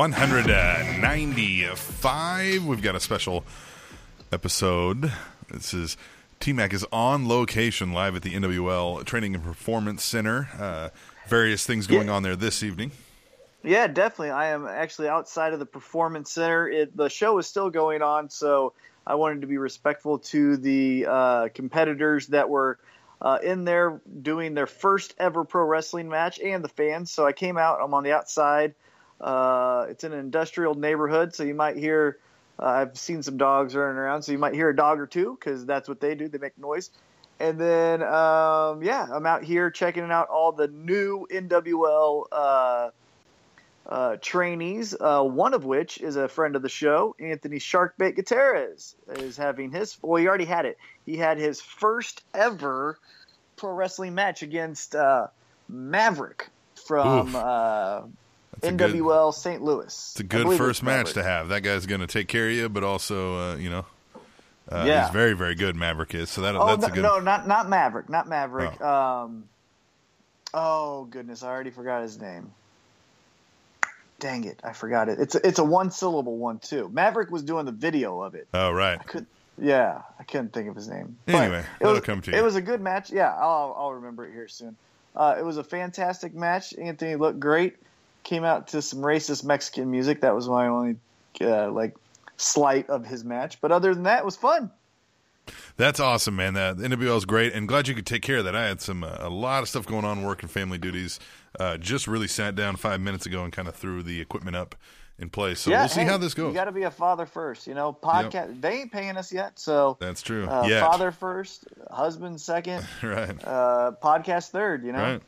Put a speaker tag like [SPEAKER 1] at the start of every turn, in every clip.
[SPEAKER 1] One hundred ninety-five. We've got a special episode. This is T Mac is on location live at the NWL Training and Performance Center. Uh, various things going
[SPEAKER 2] Yeah.
[SPEAKER 1] on there this evening.
[SPEAKER 2] Yeah, definitely. I am actually outside of the performance center. It, the show is still going on, so I wanted to be respectful to the uh, competitors that were uh, in there doing their first ever pro wrestling match and the fans. So I came out. I'm on the outside. Uh, it's in an industrial neighborhood, so you might hear. Uh, I've seen some dogs running around, so you might hear a dog or two because that's what they do. They make noise. And then, um, yeah, I'm out here checking out all the new NWL uh, uh, trainees, uh, one of which is a friend of the show, Anthony Sharkbait Gutierrez, is having his. Well, he already had it. He had his first ever pro wrestling match against uh, Maverick from uh,
[SPEAKER 1] That's good-
[SPEAKER 2] NWL St. Louis.
[SPEAKER 1] It's a good first match to have. That guy's going to take care of you, but also, uh, you know, uh,
[SPEAKER 2] Yeah.
[SPEAKER 1] he's very, very good. Maverick is so that
[SPEAKER 2] Oh
[SPEAKER 1] that's
[SPEAKER 2] no,
[SPEAKER 1] a good.
[SPEAKER 2] no, not not Maverick, not Maverick. Um, oh goodness, I already forgot his name. Dang it, I forgot it. It's a, it's a one syllable one too. Maverick was doing the video of it.
[SPEAKER 1] Oh right.
[SPEAKER 2] I could, yeah, I couldn't think of his name. But
[SPEAKER 1] Anyway,
[SPEAKER 2] it was,
[SPEAKER 1] come to you.
[SPEAKER 2] It was a good match. Yeah, I'll I'll remember it here soon. Uh, it was a fantastic match. Anthony looked great. Came out to some racist Mexican music. That was my only uh, like slight of his match. But other than that, it was fun.
[SPEAKER 1] That's awesome, man. That the NWL is great, and glad you could take care of that. I had some uh, a lot of stuff going on, work and family duties. Uh, just really sat down five minutes ago and kind of threw the equipment up in place. So
[SPEAKER 2] yeah,
[SPEAKER 1] we'll see
[SPEAKER 2] hey,
[SPEAKER 1] how this goes.
[SPEAKER 2] You got to be a father first, you know. Podcast. They ain't paying us yet, so
[SPEAKER 1] That's true.
[SPEAKER 2] uh,
[SPEAKER 1] Yet.
[SPEAKER 2] father first, husband second,
[SPEAKER 1] right,
[SPEAKER 2] uh, podcast third. You know.
[SPEAKER 1] right.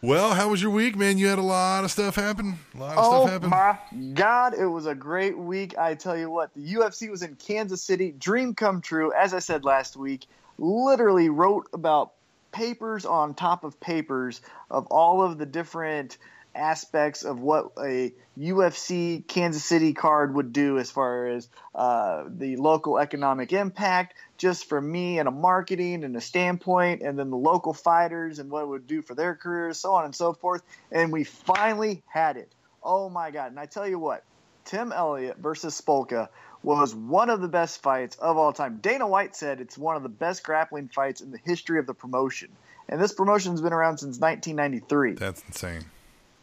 [SPEAKER 1] Well, how was your week, man? You had a lot of stuff happen. A lot of
[SPEAKER 2] Oh
[SPEAKER 1] stuff happen.
[SPEAKER 2] my God, it was a great week. I tell you what, the UFC was in Kansas City, dream come true. As I said last week, literally wrote about papers on top of papers of all of the different aspects of what a UFC Kansas City card would do as far as uh, the local economic impact, just for me and a marketing and a standpoint, and then the local fighters and what it would do for their careers, so on and so forth. And we finally had it. Oh my God. And I tell you what, Tim Elliott versus Smolka was one of the best fights of all time. Dana White said it's one of the best grappling fights in the history of the promotion. And this promotion's been around since 1993.
[SPEAKER 1] That's insane.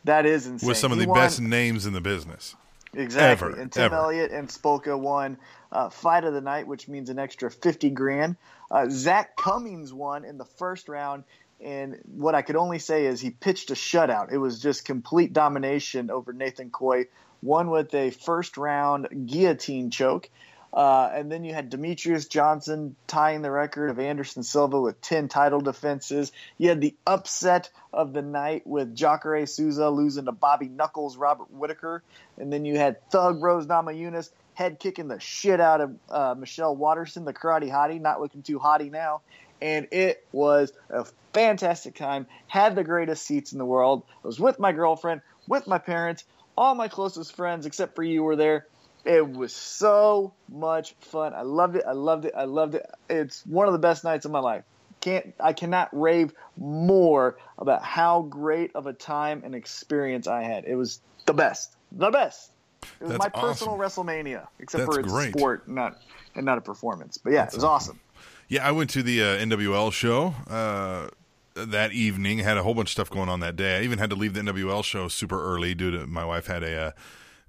[SPEAKER 2] That is insane.
[SPEAKER 1] With some of
[SPEAKER 2] He
[SPEAKER 1] the
[SPEAKER 2] won-
[SPEAKER 1] best names in the business.
[SPEAKER 2] Exactly.
[SPEAKER 1] Ever,
[SPEAKER 2] and Tim
[SPEAKER 1] ever.
[SPEAKER 2] Elliott and Smolka won uh, fight of the night, which means an extra 50 grand. Uh, Zak Cummings won in the first round. And what I could only say is he pitched a shutout. It was just complete domination over Nathan Coy. Won with a first round guillotine choke. Uh, and then you had Demetrious Johnson tying the record of Anderson Silva with 10 title defenses. You had the upset of the night with Jacare Souza losing to Bobby Knuckles, Robert Whitaker. And then you had Thug Rose Namajunas head kicking the shit out of uh, Michelle Waterson, the karate hottie, not looking too hottie now. And it was a fantastic time. Had the greatest seats in the world. I was with my girlfriend, with my parents, all my closest friends except for you were there. It was so much fun. I loved it. I loved it. I loved it. It's one of the best nights of my life. Can't I cannot rave more about how great of a time and experience I had. It was the best. The best. It was
[SPEAKER 1] That's
[SPEAKER 2] my personal
[SPEAKER 1] awesome.
[SPEAKER 2] WrestleMania, except
[SPEAKER 1] That's
[SPEAKER 2] for it's
[SPEAKER 1] great.
[SPEAKER 2] sport, not and not a performance. But yeah, it was awesome.
[SPEAKER 1] Yeah, I went to the uh, NWL show uh, that evening. Had a whole bunch of stuff going on that day. I even had to leave the NWL show super early due to my wife had a uh,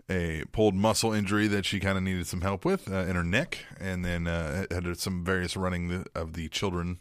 [SPEAKER 1] a pulled muscle injury that she kind of needed some help with uh, in her neck, and then uh, had some various running the, of the children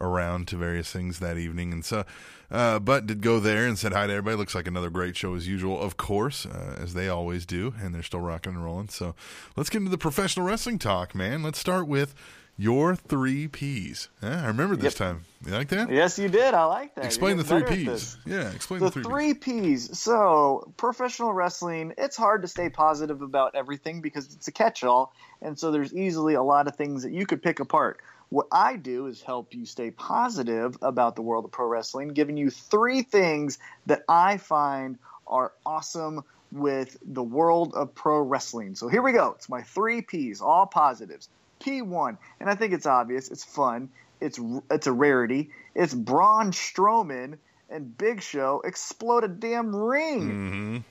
[SPEAKER 1] around to various things that evening, and so. Uh, but did go there and said hi to everybody. Looks like another great show as usual, of course, uh, as they always do, and they're still rocking and rolling. So let's get into the professional wrestling talk, man. Let's start with your three P's. Yeah, I remember this
[SPEAKER 2] Yep.
[SPEAKER 1] time. You like that?
[SPEAKER 2] Yes, you did. I like that.
[SPEAKER 1] Explain the three
[SPEAKER 2] getting better at
[SPEAKER 1] P's. Yeah, explain
[SPEAKER 2] The
[SPEAKER 1] the,
[SPEAKER 2] three P's. So, professional wrestling, it's hard to stay positive about everything because it's a catch all. And so, there's easily a lot of things that you could pick apart. What I do is help you stay positive about the world of pro wrestling, giving you three things that I find are awesome with the world of pro wrestling. So, here we go. It's my three P's, all positives. P1, and I think it's obvious, it's fun, it's it's a rarity. It's Braun Strowman and Big Show explode a damn ring.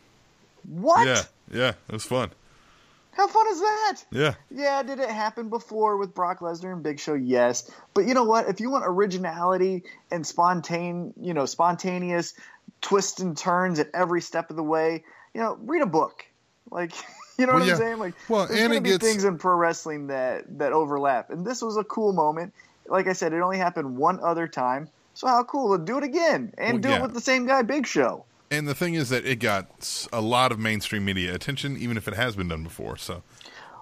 [SPEAKER 1] Mm-hmm.
[SPEAKER 2] What?
[SPEAKER 1] Yeah, yeah, it was fun.
[SPEAKER 2] How fun is that?
[SPEAKER 1] Yeah,
[SPEAKER 2] Yeah, did it happen before with Brock Lesnar and Big Show? Yes. But you know what? If you want originality and spontane, you know, spontaneous twists and turns at every step of the way, you know, read a book. Like, you know
[SPEAKER 1] Well,
[SPEAKER 2] what
[SPEAKER 1] yeah.
[SPEAKER 2] I'm saying? Like,
[SPEAKER 1] Well,
[SPEAKER 2] there's gonna be
[SPEAKER 1] gets-
[SPEAKER 2] things in pro wrestling that that overlap, and this was a cool moment. Like I said, it only happened one other time. So how cool! To do it again and
[SPEAKER 1] Well,
[SPEAKER 2] do
[SPEAKER 1] yeah.
[SPEAKER 2] it with the same guy, Big Show.
[SPEAKER 1] And the thing is that it got a lot of mainstream media attention, even if it has been done before. So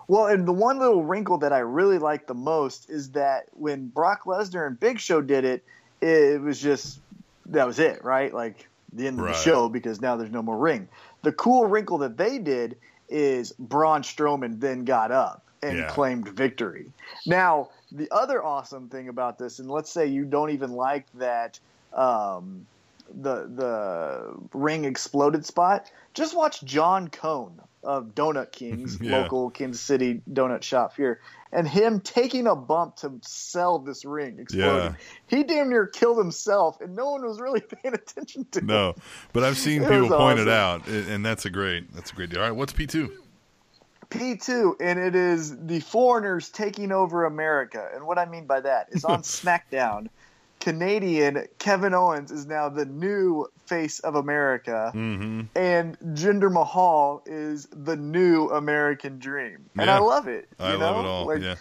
[SPEAKER 2] Well, and the one little wrinkle that I really like the most is that when Brock Lesnar and Big Show did it, it was just that was it, right? Like the end of
[SPEAKER 1] Right.
[SPEAKER 2] the show because now there's no more ring. The cool wrinkle that they did is Braun Strowman then got up and
[SPEAKER 1] Yeah.
[SPEAKER 2] claimed victory. Now, the other awesome thing about this, and let's say you don't even like that um, the the ring exploded spot, just watch John Cone of Donut Kings,
[SPEAKER 1] Yeah.
[SPEAKER 2] local Kansas City donut shop here, and him taking a bump to sell this ring exploding. He damn near killed himself, and no one was really paying attention to him.
[SPEAKER 1] no, but I've seen
[SPEAKER 2] It
[SPEAKER 1] people point it out, and that's a great that's a great deal. All right, what's P two?
[SPEAKER 2] P2, and it is the foreigners taking over America. And what I mean by that is on SmackDown, Canadian Kevin Owens is now the new face of America,
[SPEAKER 1] Mm-hmm.
[SPEAKER 2] and Jinder Mahal is the new American dream. And
[SPEAKER 1] Yeah.
[SPEAKER 2] I love it.
[SPEAKER 1] I
[SPEAKER 2] you
[SPEAKER 1] love
[SPEAKER 2] know?
[SPEAKER 1] it all.
[SPEAKER 2] Like,
[SPEAKER 1] yeah,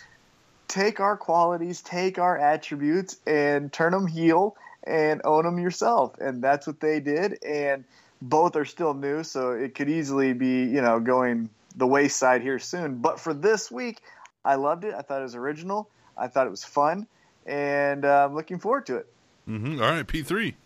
[SPEAKER 2] Take our qualities, take our attributes, and turn them heel and own them yourself. And that's what they did. And both are still new, so it could easily be, you know, going the wayside here soon. But for this week, I loved it. I thought it was original. I thought it was fun, and uh, I'm looking forward to it.
[SPEAKER 1] mm-hmm. all right, P three.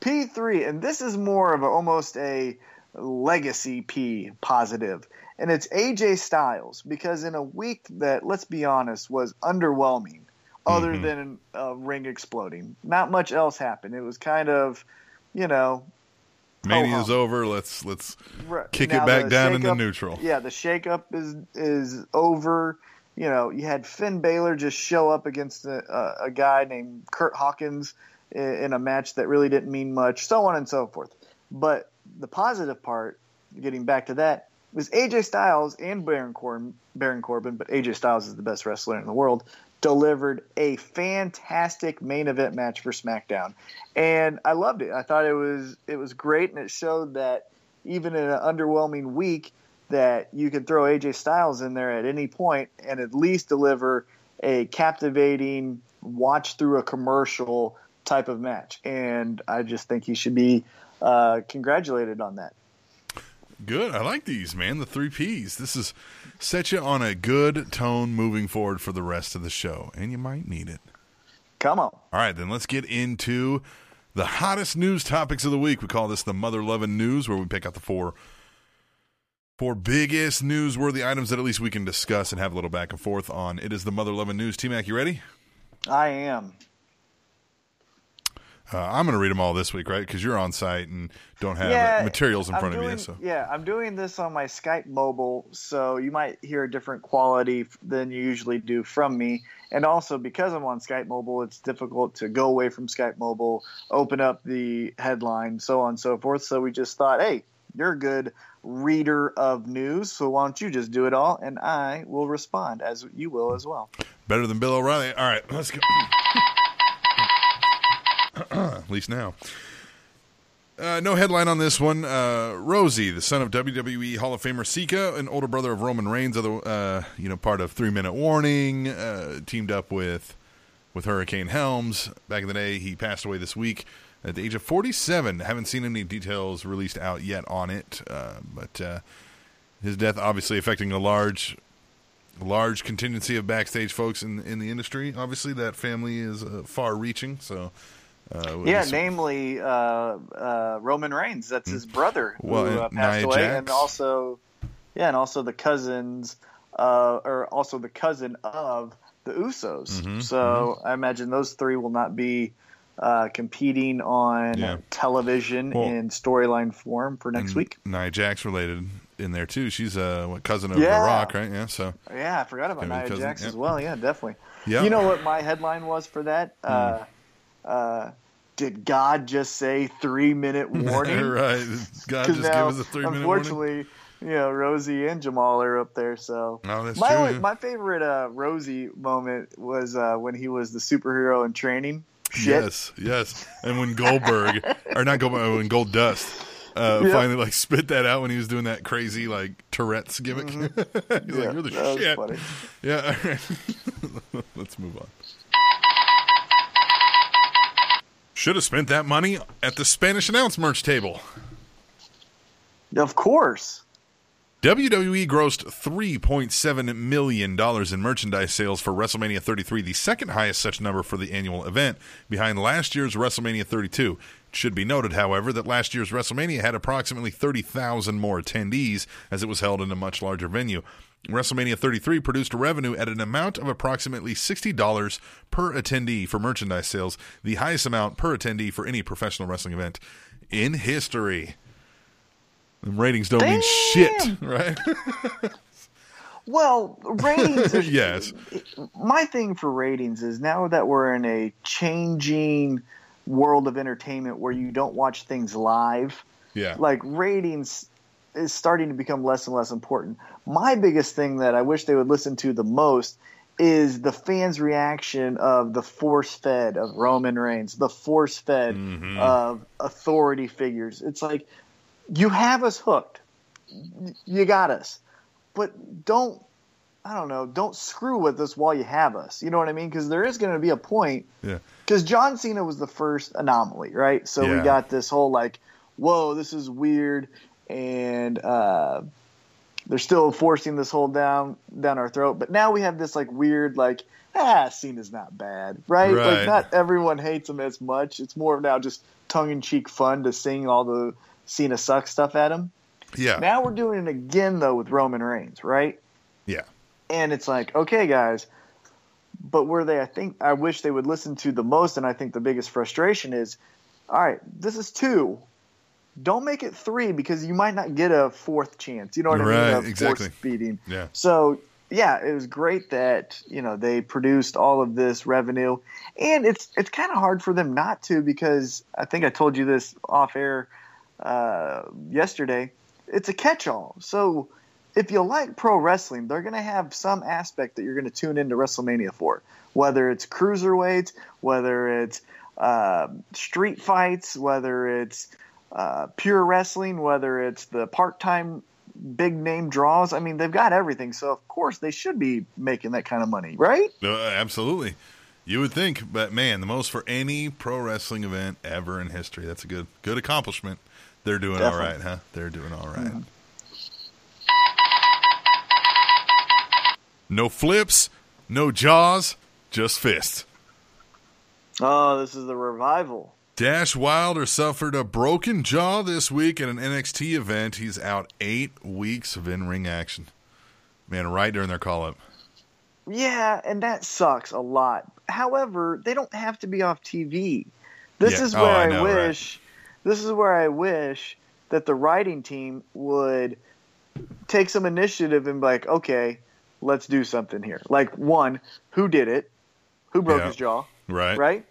[SPEAKER 2] P3, and this is more of a, almost a legacy P positive, and it's AJ Styles because in a week that, let's be honest, was underwhelming, other
[SPEAKER 1] Mhm.
[SPEAKER 2] than a ring exploding, not much else happened. It was kind of, you know,
[SPEAKER 1] Mania's
[SPEAKER 2] ho-hum.
[SPEAKER 1] over. Let's let's kick
[SPEAKER 2] Now
[SPEAKER 1] it back down into neutral.
[SPEAKER 2] Yeah, the shakeup is is over. You know, you had Finn Balor just show up against a, a, guy named Kurt Hawkins in, in a match that really didn't mean much, so on and so forth. But the positive part, getting back to that, was AJ Styles and Baron Corbin, Baron Corbin, but AJ Styles is the best wrestler in the world, delivered a fantastic main event match for SmackDown, and I loved it. I thought it was it was great, and it showed that even in an underwhelming week, that you can throw AJ Styles in there at any point and at least deliver a captivating watch through a commercial type of match. And I just think he should be uh, congratulated on that.
[SPEAKER 1] Good. I like these, man. The three P's. This is set you on a good tone moving forward for the rest of the show, and you might need it.
[SPEAKER 2] Come on.
[SPEAKER 1] All right, then let's get into the hottest news topics of the week. We call this the mother loving news, where we pick out the four four biggest newsworthy items that at least we can discuss and have a little back and forth on. It is the mother loving news. T Mac, you ready?
[SPEAKER 2] I am.
[SPEAKER 1] Uh, I'm going to read them all this week, right? Because you're on site and don't have
[SPEAKER 2] yeah,
[SPEAKER 1] uh, materials in
[SPEAKER 2] I'm
[SPEAKER 1] front of you. So
[SPEAKER 2] Yeah, I'm doing this on my Skype mobile, so you might hear a different quality than you usually do from me. And also, because I'm on Skype mobile, it's difficult to go away from Skype mobile, open up the headline, so on and so forth. So we just thought, hey, you're good reader of news, so why don't you just do it all, and I will respond as you will as well.
[SPEAKER 1] better than Bill O'Reilly. All right, let's go. At least now. Uh, no headline on this one. Uh, Rosey, the son of WWE Hall of Famer Sika, an older brother of Roman Reigns, other uh, you know part of Three Minute Warning, uh, teamed up with with Hurricane Helms back in the day. He passed away this week at the age of 47. Haven't seen any details released out yet on it, uh, but uh, his death obviously affecting a large, large contingency of backstage folks in in the industry. Obviously, that family is uh, far-reaching, so. Uh,
[SPEAKER 2] Yeah, namely uh, uh, Roman Reigns. That's his brother who.
[SPEAKER 1] Well,
[SPEAKER 2] passed away,
[SPEAKER 1] Jax.
[SPEAKER 2] and also, yeah, and also the cousins, uh, or also the cousin of the Usos.
[SPEAKER 1] Mm-hmm,
[SPEAKER 2] so I imagine those three will not be uh, competing on
[SPEAKER 1] Yeah.
[SPEAKER 2] television
[SPEAKER 1] Well-
[SPEAKER 2] in storyline form for next week.
[SPEAKER 1] Nia Jax related in there too. She's a what, cousin of
[SPEAKER 2] Yeah.
[SPEAKER 1] The Rock, right? Yeah. So
[SPEAKER 2] Yeah, I forgot about Nia
[SPEAKER 1] cousin,
[SPEAKER 2] Jax
[SPEAKER 1] yeah.
[SPEAKER 2] as well. Yeah, definitely.
[SPEAKER 1] Yeah.
[SPEAKER 2] You know what my headline was for that? Uh, uh, did God just say three minute warning?
[SPEAKER 1] right. God just
[SPEAKER 2] now,
[SPEAKER 1] give us a three minute warning.
[SPEAKER 2] unfortunately, you know, Rosey and Jamal are up there. So
[SPEAKER 1] Oh, that's
[SPEAKER 2] my
[SPEAKER 1] true,
[SPEAKER 2] my favorite uh, Rosey moment was uh, when he was the superhero in training. Shit.
[SPEAKER 1] Yes, yes. And when Goldberg, or not Goldberg, when Goldust, uh,
[SPEAKER 2] Yeah.
[SPEAKER 1] finally like spit that out when he was doing that crazy like Tourette's gimmick. He's
[SPEAKER 2] Mm-hmm. Yeah,
[SPEAKER 1] like, "You're the shit."
[SPEAKER 2] funny.
[SPEAKER 1] Yeah. All right. Let's move on. Should have spent that money at the Spanish announce merch table.
[SPEAKER 2] Of course.
[SPEAKER 1] WWE grossed $3.7 million in merchandise sales for WrestleMania 33, the second highest such number for the annual event, behind last year's WrestleMania 32. It should be noted, however, that last year's WrestleMania had approximately 30,000 more attendees, as it was held in a much larger venue. WrestleMania 33 produced revenue at an amount of approximately $60 per attendee for merchandise sales, the highest amount per attendee for any professional wrestling event in history. Them ratings don't mean shit, right?
[SPEAKER 2] Well, ratings.
[SPEAKER 1] yes.
[SPEAKER 2] my thing for ratings is now that we're in a changing world of entertainment where you don't watch things live,
[SPEAKER 1] Yeah.
[SPEAKER 2] like ratings is starting to become less and less important. My biggest thing that I wish they would listen to the most is the fans' reaction of the force fed of Roman Reigns, the force fed
[SPEAKER 1] Mm-hmm.
[SPEAKER 2] of authority figures. It's like you have us hooked. You got us. But don't I don't know, don't screw with us while you have us. You know what I mean? Because there is going to be a point
[SPEAKER 1] yeah.
[SPEAKER 2] because John Cena was the first anomaly, right? So
[SPEAKER 1] Yeah.
[SPEAKER 2] we got this whole like, whoa, this is weird, and uh, they're still forcing this whole down down our throat. But now we have this like weird like, ah, Cena's not bad, right?
[SPEAKER 1] Right.
[SPEAKER 2] Like not everyone hates him as much. It's more of now just tongue in cheek fun to sing all the Cena sucks stuff at him.
[SPEAKER 1] Yeah.
[SPEAKER 2] Now we're doing it again though with Roman Reigns, right?
[SPEAKER 1] yeah.
[SPEAKER 2] and it's like okay guys but where they i think i wish they would listen to the most and i think the biggest frustration is all right this is two don't make it three because you might not get a fourth chance you know what i mean a
[SPEAKER 1] exactly.
[SPEAKER 2] feeding
[SPEAKER 1] Yeah.
[SPEAKER 2] so yeah it was great that you know they produced all of this revenue and it's it's kind of hard for them not to because i think i told you this off air uh, yesterday it's a catch-all so if you like pro wrestling, they're going to have some aspect that you're going to tune into WrestleMania for, whether it's cruiserweights, whether it's uh, street fights, whether it's uh, pure wrestling, whether it's the part-time big name draws. I mean, they've got everything, so of course they should be making that kind of money, right?
[SPEAKER 1] Uh, absolutely. You would think, but man, the most for any pro wrestling event ever in history. That's a good good accomplishment. They're doing all
[SPEAKER 2] Definitely.
[SPEAKER 1] right, huh? They're doing all right. Mm-hmm. No flips, no jaws, just fists.
[SPEAKER 2] Oh, this is the revival.
[SPEAKER 1] Dash Wilder suffered a broken jaw this week at an NXT event. He's out eight weeks of in ring action. Man, right during their call up.
[SPEAKER 2] Yeah, and that sucks a lot. However, they don't have to be off TV. This
[SPEAKER 1] Yeah.
[SPEAKER 2] is
[SPEAKER 1] Oh,
[SPEAKER 2] where
[SPEAKER 1] I
[SPEAKER 2] I,
[SPEAKER 1] know, right.
[SPEAKER 2] wish this is where I wish that the writing team would take some initiative and be like, okay, let's do something here. Like one, who did it? Who broke
[SPEAKER 1] Yeah.
[SPEAKER 2] his jaw?
[SPEAKER 1] Right?
[SPEAKER 2] Right?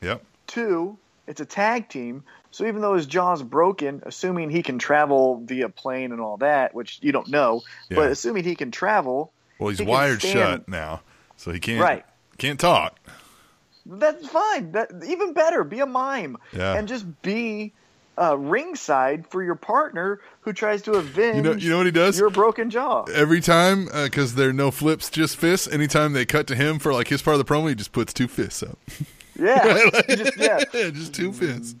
[SPEAKER 1] Yep.
[SPEAKER 2] Two, it's a tag team. So even though his jaw's broken, assuming he can travel via plane and all that, which you don't know,
[SPEAKER 1] Yeah.
[SPEAKER 2] but assuming he can travel,
[SPEAKER 1] Well, he's
[SPEAKER 2] He
[SPEAKER 1] wired shut now, so he can't
[SPEAKER 2] Right.
[SPEAKER 1] can't talk.
[SPEAKER 2] That's fine. That even better. Be a mime
[SPEAKER 1] Yeah.
[SPEAKER 2] and just be uh, ringside for your partner who tries to avenge
[SPEAKER 1] You know, you know what he does
[SPEAKER 2] your broken jaw.
[SPEAKER 1] every time because there are no flips, just fists. Anytime they cut to him for like his part of the promo, he just puts two fists up.
[SPEAKER 2] Yeah, He just, yeah,
[SPEAKER 1] yeah, just two fists.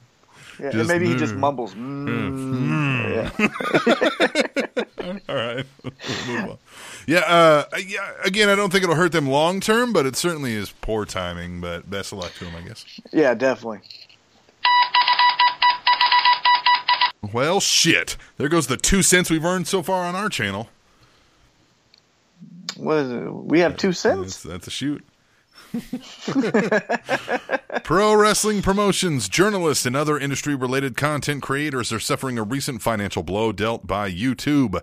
[SPEAKER 2] yeah.
[SPEAKER 1] Just
[SPEAKER 2] and maybe he just mumbles. Mm, yeah.
[SPEAKER 1] All right, We'll move on. Yeah, uh, yeah. Again, I don't think it'll hurt them long term, but it certainly is poor timing. But best of luck to them, I guess.
[SPEAKER 2] yeah, definitely.
[SPEAKER 1] Well, shit. There goes the two cents we've earned so far on our channel.
[SPEAKER 2] What is it? We have two
[SPEAKER 1] That's,
[SPEAKER 2] cents.
[SPEAKER 1] that's a shoot. Pro wrestling promotions, journalists, and other industry related content creators are suffering a recent financial blow dealt by YouTube.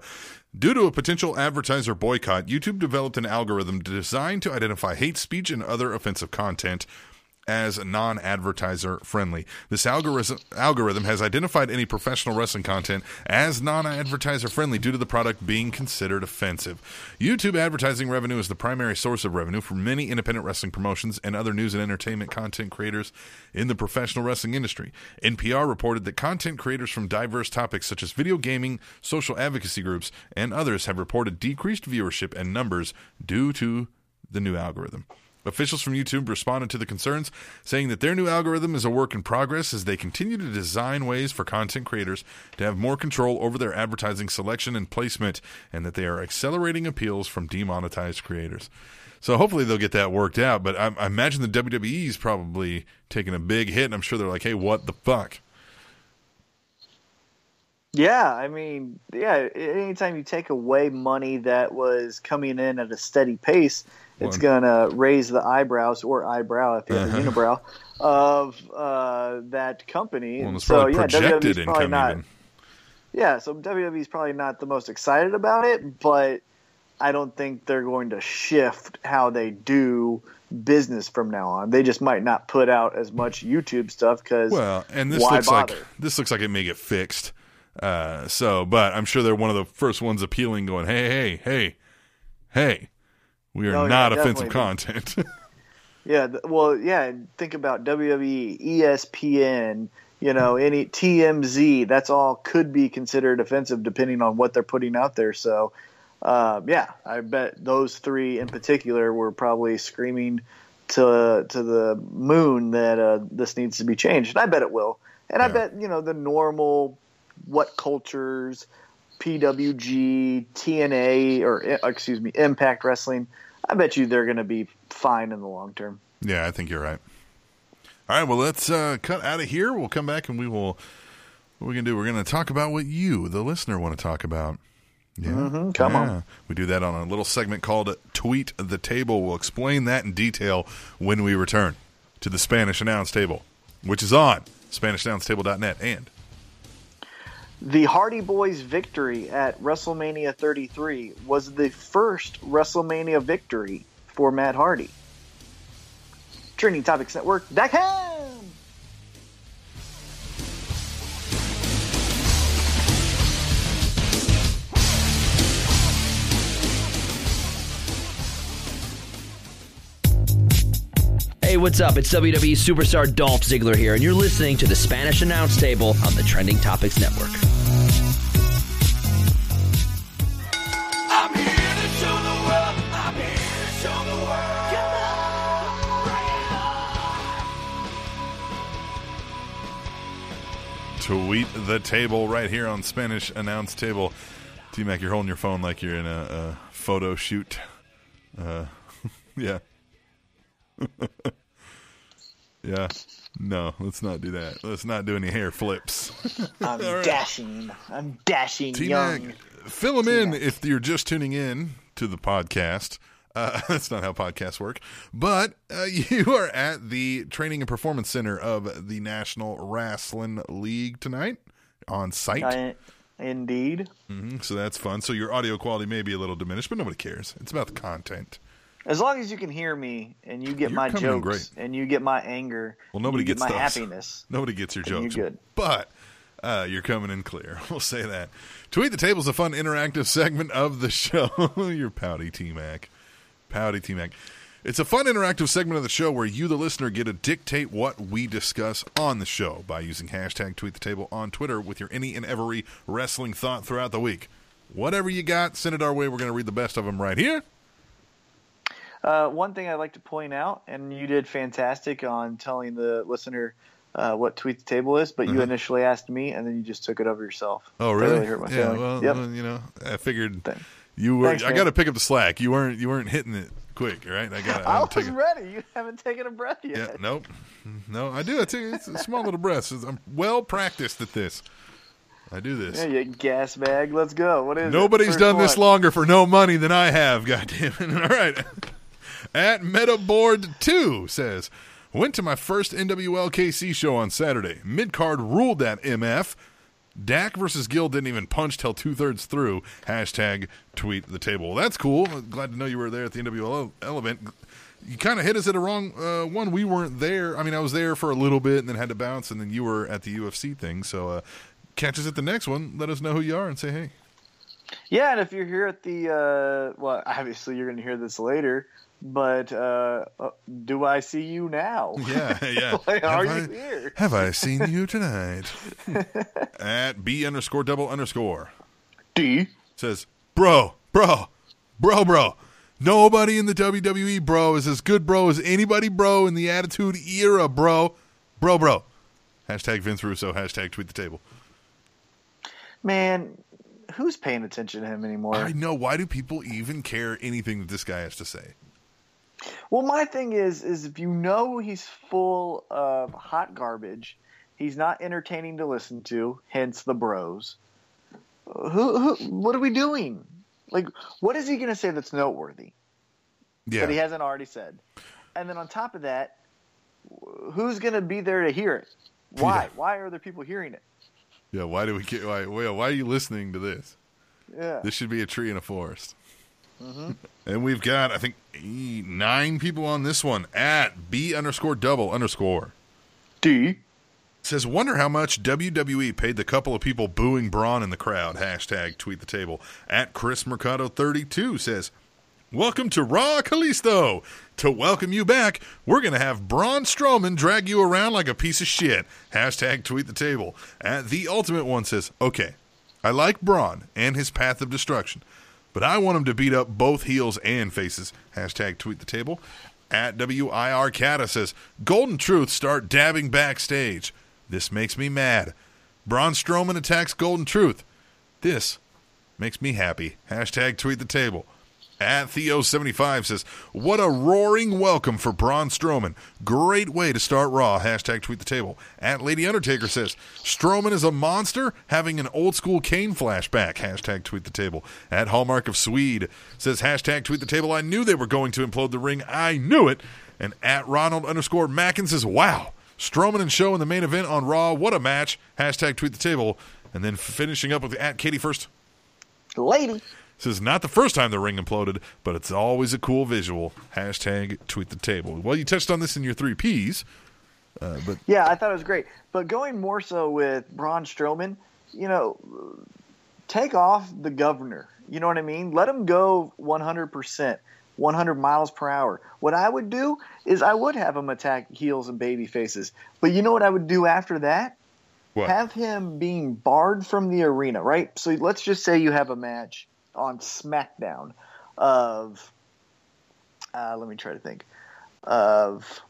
[SPEAKER 1] Due to a potential advertiser boycott, YouTube developed an algorithm designed to identify hate speech and other offensive content as non advertiser friendly. This algorithm, algorithm has identified any professional wrestling content as non advertiser friendly due to the product being considered offensive. YouTube advertising revenue is the primary source of revenue for many independent wrestling promotions and other news and entertainment content creators in the professional wrestling industry. NPR reported that content creators from diverse topics such as video gaming, social advocacy groups, and others have reported decreased viewership and numbers due to the new algorithm. Officials from YouTube responded to the concerns, saying that their new algorithm is a work in progress as they continue to design ways for content creators to have more control over their advertising selection and placement, and that they are accelerating appeals from demonetized creators. So hopefully they'll get that worked out. But I, I imagine the WWE is probably taking a big hit, and I'm sure they're like, "Hey, what the fuck?"
[SPEAKER 2] Yeah, I mean, yeah. Anytime you take away money that was coming in at a steady pace, it's gonna raise the eyebrows or eyebrow if you have a unibrow of uh, that company.
[SPEAKER 1] Well, it's
[SPEAKER 2] so yeah,
[SPEAKER 1] projected
[SPEAKER 2] WWE's probably
[SPEAKER 1] income
[SPEAKER 2] not.
[SPEAKER 1] even.
[SPEAKER 2] Yeah, so WWE's probably not the most excited about it, but I don't think they're going to shift how they do business from now on. They just might not put out as much YouTube stuff because
[SPEAKER 1] Well, and this looks
[SPEAKER 2] bother?
[SPEAKER 1] like this looks like it may get fixed. Uh, so, but I'm sure they're one of the first ones appealing, going, "Hey, hey, hey, hey, we are
[SPEAKER 2] Oh, yeah,
[SPEAKER 1] not offensive content."
[SPEAKER 2] Yeah, well, yeah. and Think about WWE, ESPN, you know, any TMZ. That's all could be considered offensive depending on what they're putting out there. So, uh, yeah, I bet those three in particular were probably screaming to to the moon that uh, this needs to be changed, and I bet it will. And I bet you know the normal WhatCultures, PWG, TNA, or uh, excuse me, Impact Wrestling. I bet you they're going to be fine in the long term.
[SPEAKER 1] yeah, I think you're right. All right, well, let's uh, cut out of here. We'll come back and we will. What we're gonna do? We're gonna talk about what you, the listener, want to talk about. Yeah,
[SPEAKER 2] Mhm, come on.
[SPEAKER 1] We do that on a little segment called "Tweet the Table." We'll explain that in detail when we return to the Spanish Announce Table, which is on SpanishAnnounceTable.net and
[SPEAKER 2] The Hardy Boys' victory at WrestleMania 33 was the first WrestleMania victory for Matt Hardy. Trending Topics Network, Network.com.
[SPEAKER 3] Hey, what's up? It's WWE superstar Dolph Ziggler here, and you're listening to the Spanish Announce Table on the Trending Topics Network.
[SPEAKER 1] Tweet the table right here on Spanish Announce Table. T Mac, you're holding your phone like you're in a, a photo shoot. Uh, yeah. yeah. No, let's not do that. Let's not do any hair flips.
[SPEAKER 2] I'm dashing. I'm dashing
[SPEAKER 1] T
[SPEAKER 2] young.
[SPEAKER 1] Fill them in if you're just tuning in to the podcast. Uh, that's not how podcasts work. But uh, you are at the Training and Performance Center of the National Wrestling League tonight on site.
[SPEAKER 2] I, indeed.
[SPEAKER 1] So that's fun. So your audio quality may be a little diminished, but nobody cares. It's about the content.
[SPEAKER 2] As long as you can hear me and you get
[SPEAKER 1] You're
[SPEAKER 2] my jokes
[SPEAKER 1] great.
[SPEAKER 2] and you get my anger,
[SPEAKER 1] Well, nobody
[SPEAKER 2] you get
[SPEAKER 1] gets
[SPEAKER 2] my
[SPEAKER 1] those.
[SPEAKER 2] happiness.
[SPEAKER 1] Nobody gets your
[SPEAKER 2] Then you're good.
[SPEAKER 1] But uh, you're coming in clear. We'll say that. Tweet the Table is a fun interactive segment of the show. you're pouty, T Mac. Pouty, T Mac. It's a fun interactive segment of the show where you, the listener, get to dictate what we discuss on the show by using hashtag tweet the table on Twitter with your any and every wrestling thought throughout the week. Whatever you got, send it our way. We're going to read the best of them right here.
[SPEAKER 2] Uh, one thing I'd like to point out, and you did fantastic on telling the listener uh, what tweet the table is, but you initially asked me, and then you just took it over yourself.
[SPEAKER 1] Mm-hmm. Oh,
[SPEAKER 2] That
[SPEAKER 1] really?
[SPEAKER 2] hurt my
[SPEAKER 1] yeah.
[SPEAKER 2] feelings.
[SPEAKER 1] Well,
[SPEAKER 2] yep.
[SPEAKER 1] you know, I figured
[SPEAKER 2] Thank-
[SPEAKER 1] you were.
[SPEAKER 2] Thanks,
[SPEAKER 1] I got to pick up the slack. You weren't. You weren't hitting it quick, right? I got.
[SPEAKER 2] I was
[SPEAKER 1] taking-
[SPEAKER 2] ready. You haven't taken a breath yet.
[SPEAKER 1] Yeah. Nope. No, I do. I take it's a small little breaths. I'm well practiced at this. I do this.
[SPEAKER 2] Yeah, you gas bag. Let's go. What is it?
[SPEAKER 1] Nobody's done this longer for no money than I have. God damn it! All right. At Metaboard Two says, went to my first NWLKC show on Saturday. Mid card ruled that MF. Dak versus Gill didn't even punch till two thirds through. Hashtag tweet the table. Well, that's cool. Glad to know you were there at the NWL event. You kind of hit us at a wrong uh, one. We weren't there. I mean, I was there for a little bit and then had to bounce, and then you were at the UFC thing. So uh, catch us at the next one. Let us know who you are and say hey.
[SPEAKER 2] Yeah, and if you're here at the, uh, well, obviously you're going to hear this later, but uh, uh, do I see you now?
[SPEAKER 1] Yeah, yeah.
[SPEAKER 2] Like, are
[SPEAKER 1] have
[SPEAKER 2] you
[SPEAKER 1] I,
[SPEAKER 2] here?
[SPEAKER 1] Have I seen you tonight? At B underscore double underscore
[SPEAKER 2] D.
[SPEAKER 1] says, bro, bro, bro, bro. Nobody in the WWE, bro, is as good, bro, as anybody, bro, in the Attitude Era, bro, bro, bro. Hashtag Vince Russo. Hashtag tweet the table.
[SPEAKER 2] Man, who's paying attention to him anymore?
[SPEAKER 1] I know. Why do people even care anything that this guy has to say?
[SPEAKER 2] Well, my thing is, is if you know he's full of hot garbage, he's not entertaining to listen to, hence the bros. Who, who what are we doing? Like, what is he going to say that's noteworthy
[SPEAKER 1] Yeah.
[SPEAKER 2] that he hasn't already said? And then on top of that, who's going to be there to hear it? Why?
[SPEAKER 1] Yeah.
[SPEAKER 2] Why are there people hearing it?
[SPEAKER 1] yeah. Why do we get? Why? Why why are you listening to this?
[SPEAKER 2] Yeah.
[SPEAKER 1] This should be a tree in a forest.
[SPEAKER 2] Mm-hmm.
[SPEAKER 1] And we've got, I think, e- nine people on this one at B underscore double underscore.
[SPEAKER 2] D.
[SPEAKER 1] Says, wonder how much WWE paid the couple of people booing Braun in the crowd. Hashtag tweet the table. At Chris Mercado 32 says, Welcome to Raw Kalisto. To welcome you back, we're going to have Braun Strowman drag you around like a piece of shit. Hashtag tweet the table. At The Ultimate One says, Okay, I like Braun and his path of destruction, but I want him to beat up both heels and faces. Hashtag tweet the table. At WIR Cata says, Golden Truth start dabbing backstage. This makes me mad. Braun Strowman attacks Golden Truth. This makes me happy. Hashtag tweet the table. At Theo75 says, What a roaring welcome for Braun Strowman. Great way to start Raw. Hashtag tweet the table. At Lady Undertaker says, Strowman is a monster having an old school cane flashback. Hashtag tweet the table. At Hallmark of Swede says, Hashtag tweet the table. I knew they were going to implode the ring. I knew it. And at Ronald underscore Mackin says, Wow. Strowman and Show in the main event on Raw. What a match. Hashtag tweet the table. And then finishing up with at Katie first.
[SPEAKER 2] Lady.
[SPEAKER 1] Says not the first time the ring imploded, but it's always a cool visual. Hashtag tweet the table. Well, you touched on this in your three Ps, uh, but
[SPEAKER 2] Yeah, I thought it was great. But going more so with Braun Strowman, you know, take off the governor. You know what I mean? Let him go 100%, 100 miles per hour. What I would do is I would have him attack heels and baby faces. But you know what I would do after that?
[SPEAKER 1] what?
[SPEAKER 2] Have him being barred from the arena, right? So let's just say you have a match on SmackDown of, uh, let me try to think, of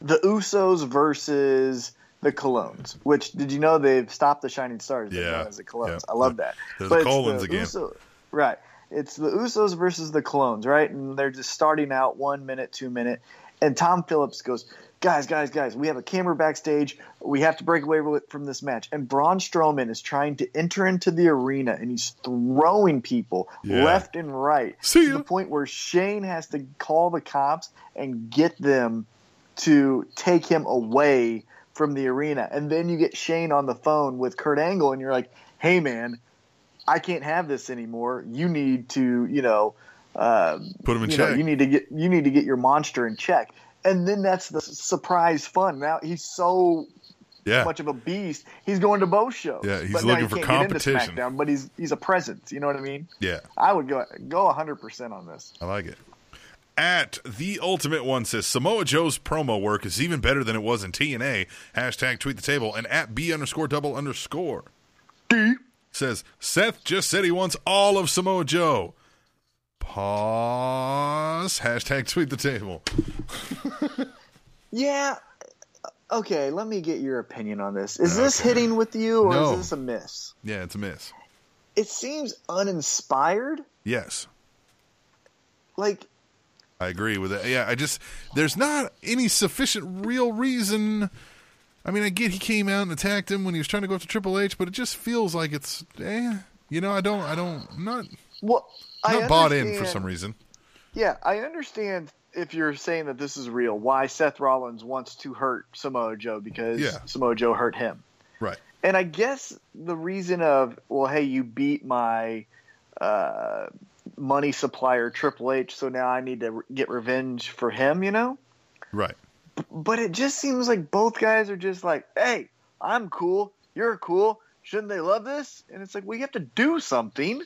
[SPEAKER 2] the Usos versus the Colognes. Which did you know they've stopped the Shining Stars?
[SPEAKER 1] Yeah.
[SPEAKER 2] as the Colognes.
[SPEAKER 1] Yeah.
[SPEAKER 2] I love that. But
[SPEAKER 1] the Colons again.
[SPEAKER 2] Uso- right. It's the Usos versus the Colognes, right? And they're just starting out one minute, two minute, and Tom Phillips goes, "Guys, guys, guys, we have a camera backstage. We have to break away from this match." And Braun Strowman is trying to enter into the arena, and he's throwing people
[SPEAKER 1] Yeah.
[SPEAKER 2] left and right
[SPEAKER 1] See
[SPEAKER 2] to the point where Shane has to call the cops and get them to take him away from the arena. And then you get Shane on the phone with Kurt Angle, and you're like, "Hey, man, I can't have this anymore. You need to, you know, uh,
[SPEAKER 1] Put him in
[SPEAKER 2] you
[SPEAKER 1] check.
[SPEAKER 2] know, you need to get you need to get your monster in check." And then that's the surprise fun. Now he's so
[SPEAKER 1] yeah.
[SPEAKER 2] much of a beast. He's going to both shows.
[SPEAKER 1] Yeah, he's
[SPEAKER 2] but
[SPEAKER 1] looking for
[SPEAKER 2] can't get into
[SPEAKER 1] competition.
[SPEAKER 2] SmackDown, but he's he's a presence. You know what I mean?
[SPEAKER 1] Yeah.
[SPEAKER 2] I would go go 100 percent on this.
[SPEAKER 1] I like it. At the ultimate one says Samoa Joe's promo work is even better than it was in TNA. Hashtag tweet the table. And at B underscore double underscore d says Seth just said he wants all of Samoa Joe. Pause. Hashtag tweet the table.
[SPEAKER 2] Yeah. Okay, let me get your opinion on this. Is this hitting with you or
[SPEAKER 1] No.
[SPEAKER 2] is this a miss?
[SPEAKER 1] Yeah, it's a miss.
[SPEAKER 2] It seems uninspired.
[SPEAKER 1] Yes.
[SPEAKER 2] Like,
[SPEAKER 1] I agree with it. Yeah, I just there's not any sufficient real reason. I mean, I get he came out and attacked him when he was trying to go after Triple H, but it just feels like it's eh. You know, I don't, I don't, I'm not,
[SPEAKER 2] what? I
[SPEAKER 1] not bought in for some reason.
[SPEAKER 2] Yeah, I understand if you're saying that this is real, why Seth Rollins wants to hurt Samoa Joe because
[SPEAKER 1] Yeah.
[SPEAKER 2] Samoa Joe hurt him.
[SPEAKER 1] Right.
[SPEAKER 2] And I guess the reason of, well, hey, you beat my uh, money supplier Triple H, so now I need to re- get revenge for him, you know?
[SPEAKER 1] Right.
[SPEAKER 2] But it just seems like both guys are just like, hey, I'm cool, you're cool, shouldn't they love this? And it's like, we have to do something.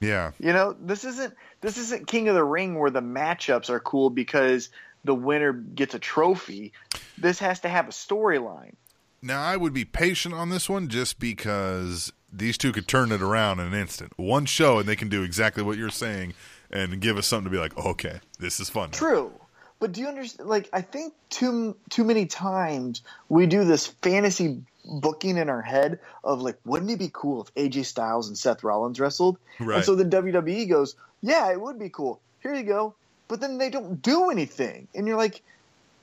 [SPEAKER 1] Yeah.
[SPEAKER 2] You know, this isn't this isn't King of the Ring where the matchups are cool because the winner gets a trophy. This has to have a storyline.
[SPEAKER 1] Now I would be patient on this one just because these two could turn it around in an instant. One show and they can do exactly what you're saying and give us something to be like, okay, this is fun.
[SPEAKER 2] True. But do you understand like I think too too many times we do this fantasy booking in our head of like wouldn't it be cool if AJ Styles and Seth Rollins wrestled?
[SPEAKER 1] Right.
[SPEAKER 2] And so the WWE goes, "Yeah, it would be cool. Here you go." But then they don't do anything. And you're like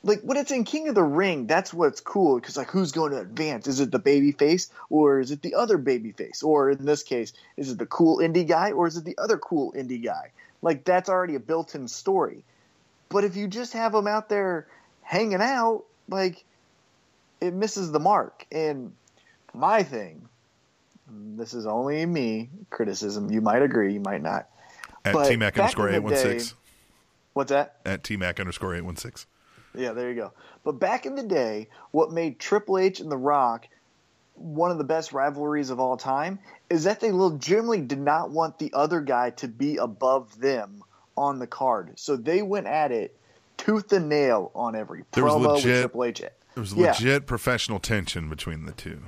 [SPEAKER 2] like when it's in King of the Ring, that's what's cool because like who's going to advance? Is it the baby face or is it the other baby face? Or in this case, is it the cool indie guy or is it the other cool indie guy? Like that's already a built-in story. But if you just have them out there hanging out, like it misses the mark. And my thing, this is only me criticism. You might agree, you might not.
[SPEAKER 1] At
[SPEAKER 2] But
[SPEAKER 1] T Mac underscore eight one six.
[SPEAKER 2] What's that?
[SPEAKER 1] At T Mac underscore eight one six.
[SPEAKER 2] Yeah, there you go. But back in the day, what made Triple H and The Rock one of the best rivalries of all time is that they legitimately did not want the other guy to be above them on the card. So they went at it tooth and nail on every
[SPEAKER 1] There
[SPEAKER 2] promo with Triple H.
[SPEAKER 1] There was
[SPEAKER 2] Yeah.
[SPEAKER 1] legit professional tension between the two.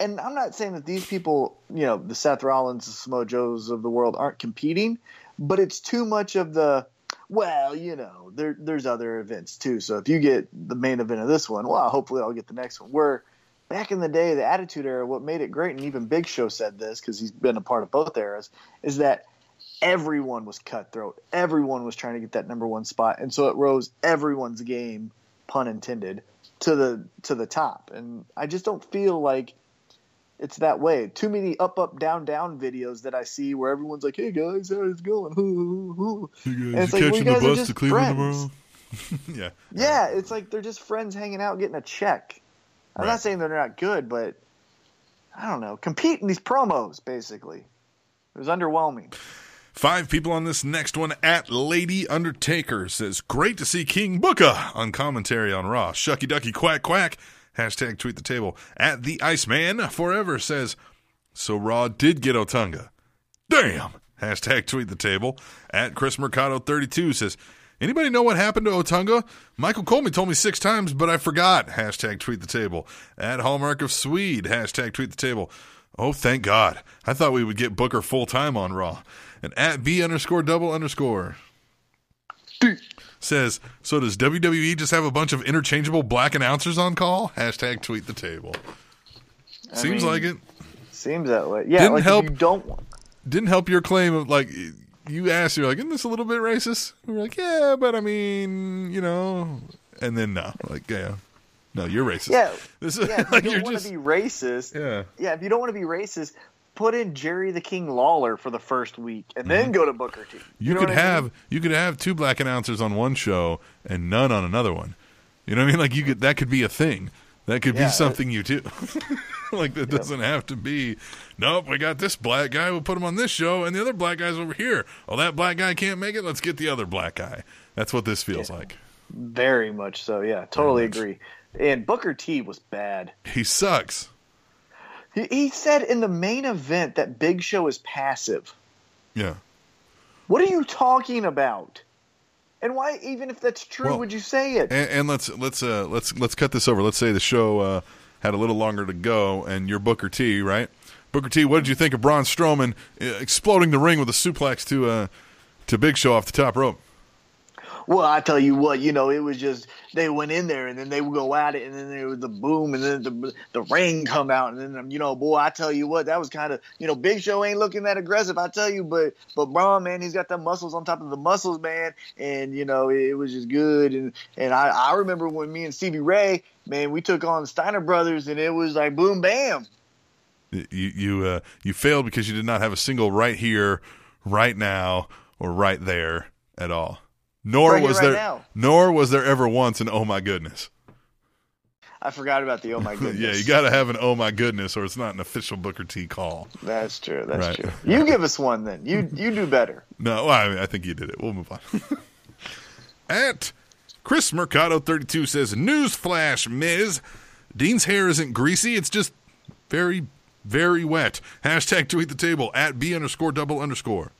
[SPEAKER 2] and I'm not saying that these people, you know, the Seth Rollins, the Samoa Joes of the world aren't competing, but it's too much of the, well, you know, there, there's other events too. So if you get the main event of this one, well, hopefully I'll get the next one. Where back in the day, the Attitude Era, what made it great, and even Big Show said this because he's been a part of both eras, is that everyone was cutthroat. Everyone was trying to get that number one spot, and so it rose everyone's game, pun intended, to the to the top. And I just don't feel like it's that way. Too many up, up, down, down videos that I see where everyone's like, "Hey guys, how's it going?" And it's like, well, you guys are just friends. Tomorrow.
[SPEAKER 1] yeah.
[SPEAKER 2] Yeah, it's like they're just friends hanging out, getting a check. I'm
[SPEAKER 1] Right.
[SPEAKER 2] not saying they're not good, but I don't know. Compete in these promos, basically. It was underwhelming.
[SPEAKER 1] Five people on this next one at Lady Undertaker says, Great to see King Booker on commentary on Raw. Shucky Ducky Quack Quack. Hashtag tweet the table. At the Iceman Forever says, So Raw did get Otunga. Damn. Hashtag tweet the table. At Chris Mercado 32 says, Anybody know what happened to Otunga? Michael Colby told me six times, but I forgot. Hashtag tweet the table. At Hallmark of Swede. Hashtag tweet the table. Oh, thank God. I thought we would get Booker full time on Raw. And at B underscore double underscore says, So does WWE just have a bunch of interchangeable black announcers on call? Hashtag tweet the table. Seems
[SPEAKER 2] mean-
[SPEAKER 1] like it.
[SPEAKER 2] Seems that way. Yeah,
[SPEAKER 1] Didn't
[SPEAKER 2] like
[SPEAKER 1] help-
[SPEAKER 2] don't want.
[SPEAKER 1] Didn't help your claim of like you asked, you're like, isn't this a little bit racist? We're like, yeah, but I mean, you know, and then no, like, yeah, no, you're racist.
[SPEAKER 2] Yeah,
[SPEAKER 1] this is
[SPEAKER 2] yeah. If
[SPEAKER 1] like
[SPEAKER 2] you don't want
[SPEAKER 1] just
[SPEAKER 2] to be racist,
[SPEAKER 1] yeah.
[SPEAKER 2] yeah. If you don't want to be racist, put in Jerry the King Lawler for the first week, and then go to Booker T.
[SPEAKER 1] Mm-hmm. You,
[SPEAKER 2] know
[SPEAKER 1] could
[SPEAKER 2] what I mean?
[SPEAKER 1] have you could have two black announcers on one show and none on another one. You know what I mean? Like you could that could be a thing. That could
[SPEAKER 2] Yeah,
[SPEAKER 1] be something you do. like that doesn't have to be. Nope, we got this black guy. We'll put him on this show, and the other black guy's over here. Oh, that black guy can't make it. Let's get the other black guy. That's what this feels like.
[SPEAKER 2] Very much so. Yeah, totally agree. And Booker T was bad.
[SPEAKER 1] He sucks.
[SPEAKER 2] He, he said in the main event that Big Show is passive.
[SPEAKER 1] Yeah.
[SPEAKER 2] What are you talking about? And why, even if that's true,
[SPEAKER 1] Well,
[SPEAKER 2] would you say it?
[SPEAKER 1] And, and let's let's uh, let's let's cut this over. Let's say the show uh, had a little longer to go, and you're Booker T, right? Booker T, what did you think of Braun Strowman uh, exploding the ring with a suplex to uh, to Big Show off the top rope?
[SPEAKER 2] Well, I tell you what, you know, it was just they went in there and then they would go at it and then there was the boom and then the the ring come out and then you know, boy, I tell you what, that was kind of you know, Big Show ain't looking that aggressive, I tell you, but but Braun, man, he's got the muscles on top of the muscles, man, and you know, it, it was just good and and I I remember when me and Stevie Ray, man, we took on Steiner Brothers and it was like boom bam.
[SPEAKER 1] You you uh, you failed because you did not have a single right here, right now, or right there at all. Nor was
[SPEAKER 2] right
[SPEAKER 1] there
[SPEAKER 2] now.
[SPEAKER 1] nor was there ever once an oh my goodness.
[SPEAKER 2] I forgot about the oh my goodness.
[SPEAKER 1] Yeah, you got to have an oh my goodness, or it's not an official Booker T call.
[SPEAKER 2] That's true. That's
[SPEAKER 1] Right.
[SPEAKER 2] true. You give us one then. You you do better.
[SPEAKER 1] No, well, I, mean, I think you did it. We'll move on. At Chris Mercado thirty two says, "Newsflash, Miz, Dean's hair isn't greasy. It's just very, very wet." Hashtag tweet the table at b underscore double underscore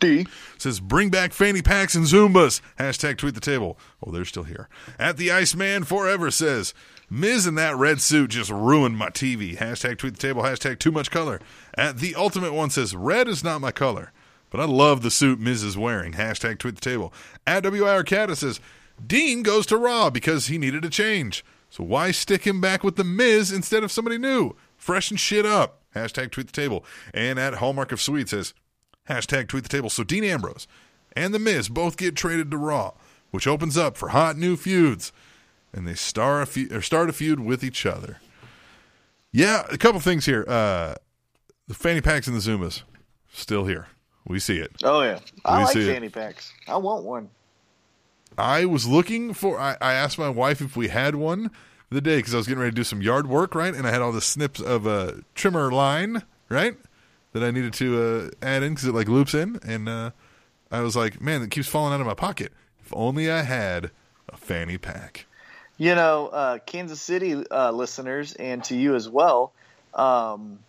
[SPEAKER 2] D.
[SPEAKER 1] says, "Bring back fanny packs and Zubaz." Hashtag tweet the table. Oh, they're still here. At the Iceman Forever says, "Miz in that red suit just ruined my TV." Hashtag tweet the table. Hashtag too much color. At the Ultimate One says, "Red is not my color." But I love the suit Miz is wearing. Hashtag tweet the table. At WIR Cata says, Dean goes to Raw because he needed a change. So why stick him back with the Miz instead of somebody new? Freshen shit up. Hashtag tweet the table. And at Hallmark of Sweet says, hashtag tweet the table. So Dean Ambrose and the Miz both get traded to Raw, which opens up for hot new feuds. And they star a fe- or start a feud with each other. Yeah, a couple things here. Uh, the fanny packs and the Zubaz still here. We see it.
[SPEAKER 2] Oh yeah, I
[SPEAKER 1] We
[SPEAKER 2] like
[SPEAKER 1] see it.
[SPEAKER 2] fanny packs. I want one.
[SPEAKER 1] I was looking for. I, I asked my wife if we had one the day because I was getting ready to do some yard work, right? And I had all the snips of a trimmer line, right, that I needed to uh, add in because it like loops in, and uh, I was like, man, it keeps falling out of my pocket. If only I had a fanny pack.
[SPEAKER 2] You know, uh, Kansas City uh, listeners, and to you as well. Um,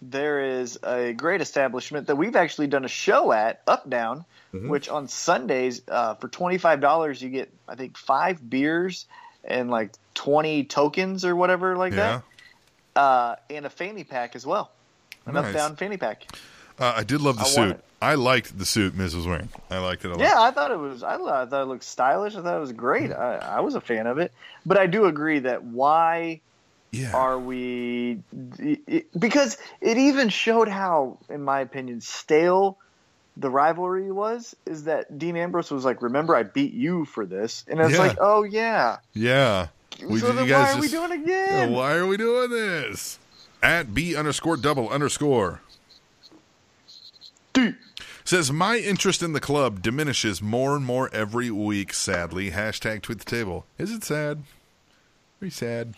[SPEAKER 2] there is a great establishment that we've actually done a show at, Up Down,
[SPEAKER 1] Mm-hmm.
[SPEAKER 2] which on Sundays uh, for twenty five dollars you get I think five beers and like twenty tokens or whatever like
[SPEAKER 1] Yeah,
[SPEAKER 2] that, uh, and a fanny pack as well. An
[SPEAKER 1] Nice.
[SPEAKER 2] Down fanny pack.
[SPEAKER 1] uh, I did love the
[SPEAKER 2] I
[SPEAKER 1] suit. I liked the suit Miz was wearing. I liked it a lot.
[SPEAKER 2] Yeah, I thought it was. I thought, I thought it looked stylish. I thought it was great. I, I was a fan of it. But I do agree that why
[SPEAKER 1] yeah.
[SPEAKER 2] are we? it- because it even showed how, in my opinion, stale the rivalry was. Is that Dean Ambrose was like, "Remember, I beat you for this," and it's
[SPEAKER 1] Yeah.
[SPEAKER 2] like, "Oh yeah."
[SPEAKER 1] yeah. We-
[SPEAKER 2] so then why are we doing it again?
[SPEAKER 1] why are we doing this? At B underscore double underscore.
[SPEAKER 2] D.
[SPEAKER 1] Says my interest in the club diminishes more and more every week. Sadly, hashtag tweet the table. Is it sad? Very sad.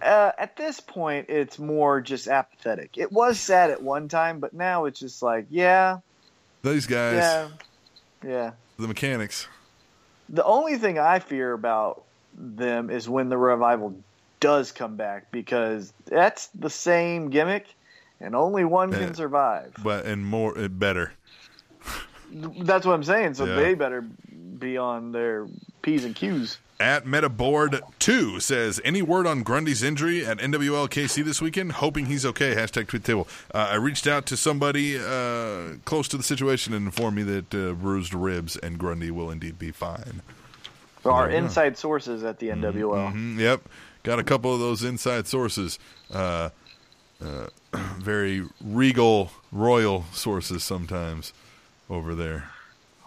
[SPEAKER 2] Uh, at this point, it's more just apathetic. It was sad at one time, but now it's just like, yeah,
[SPEAKER 1] These guys,
[SPEAKER 2] yeah, yeah.
[SPEAKER 1] the mechanics.
[SPEAKER 2] The only thing I fear about them is when the revival does come back because that's the same gimmick and only one can survive.
[SPEAKER 1] but and more uh, better.
[SPEAKER 2] That's what I'm saying. So
[SPEAKER 1] Yeah.
[SPEAKER 2] they better be on their P's and Q's.
[SPEAKER 1] At Metaboard two says any word on Grundy's injury at NWLKC this weekend? Hoping he's okay. Hashtag tweet table. Uh, I reached out to somebody uh, close to the situation and informed me that uh, bruised ribs and Grundy will indeed be fine.
[SPEAKER 2] Our inside sources at the NWL.
[SPEAKER 1] Mm, yep, got a couple of those inside sources. Uh, uh, very regal, royal sources sometimes over there.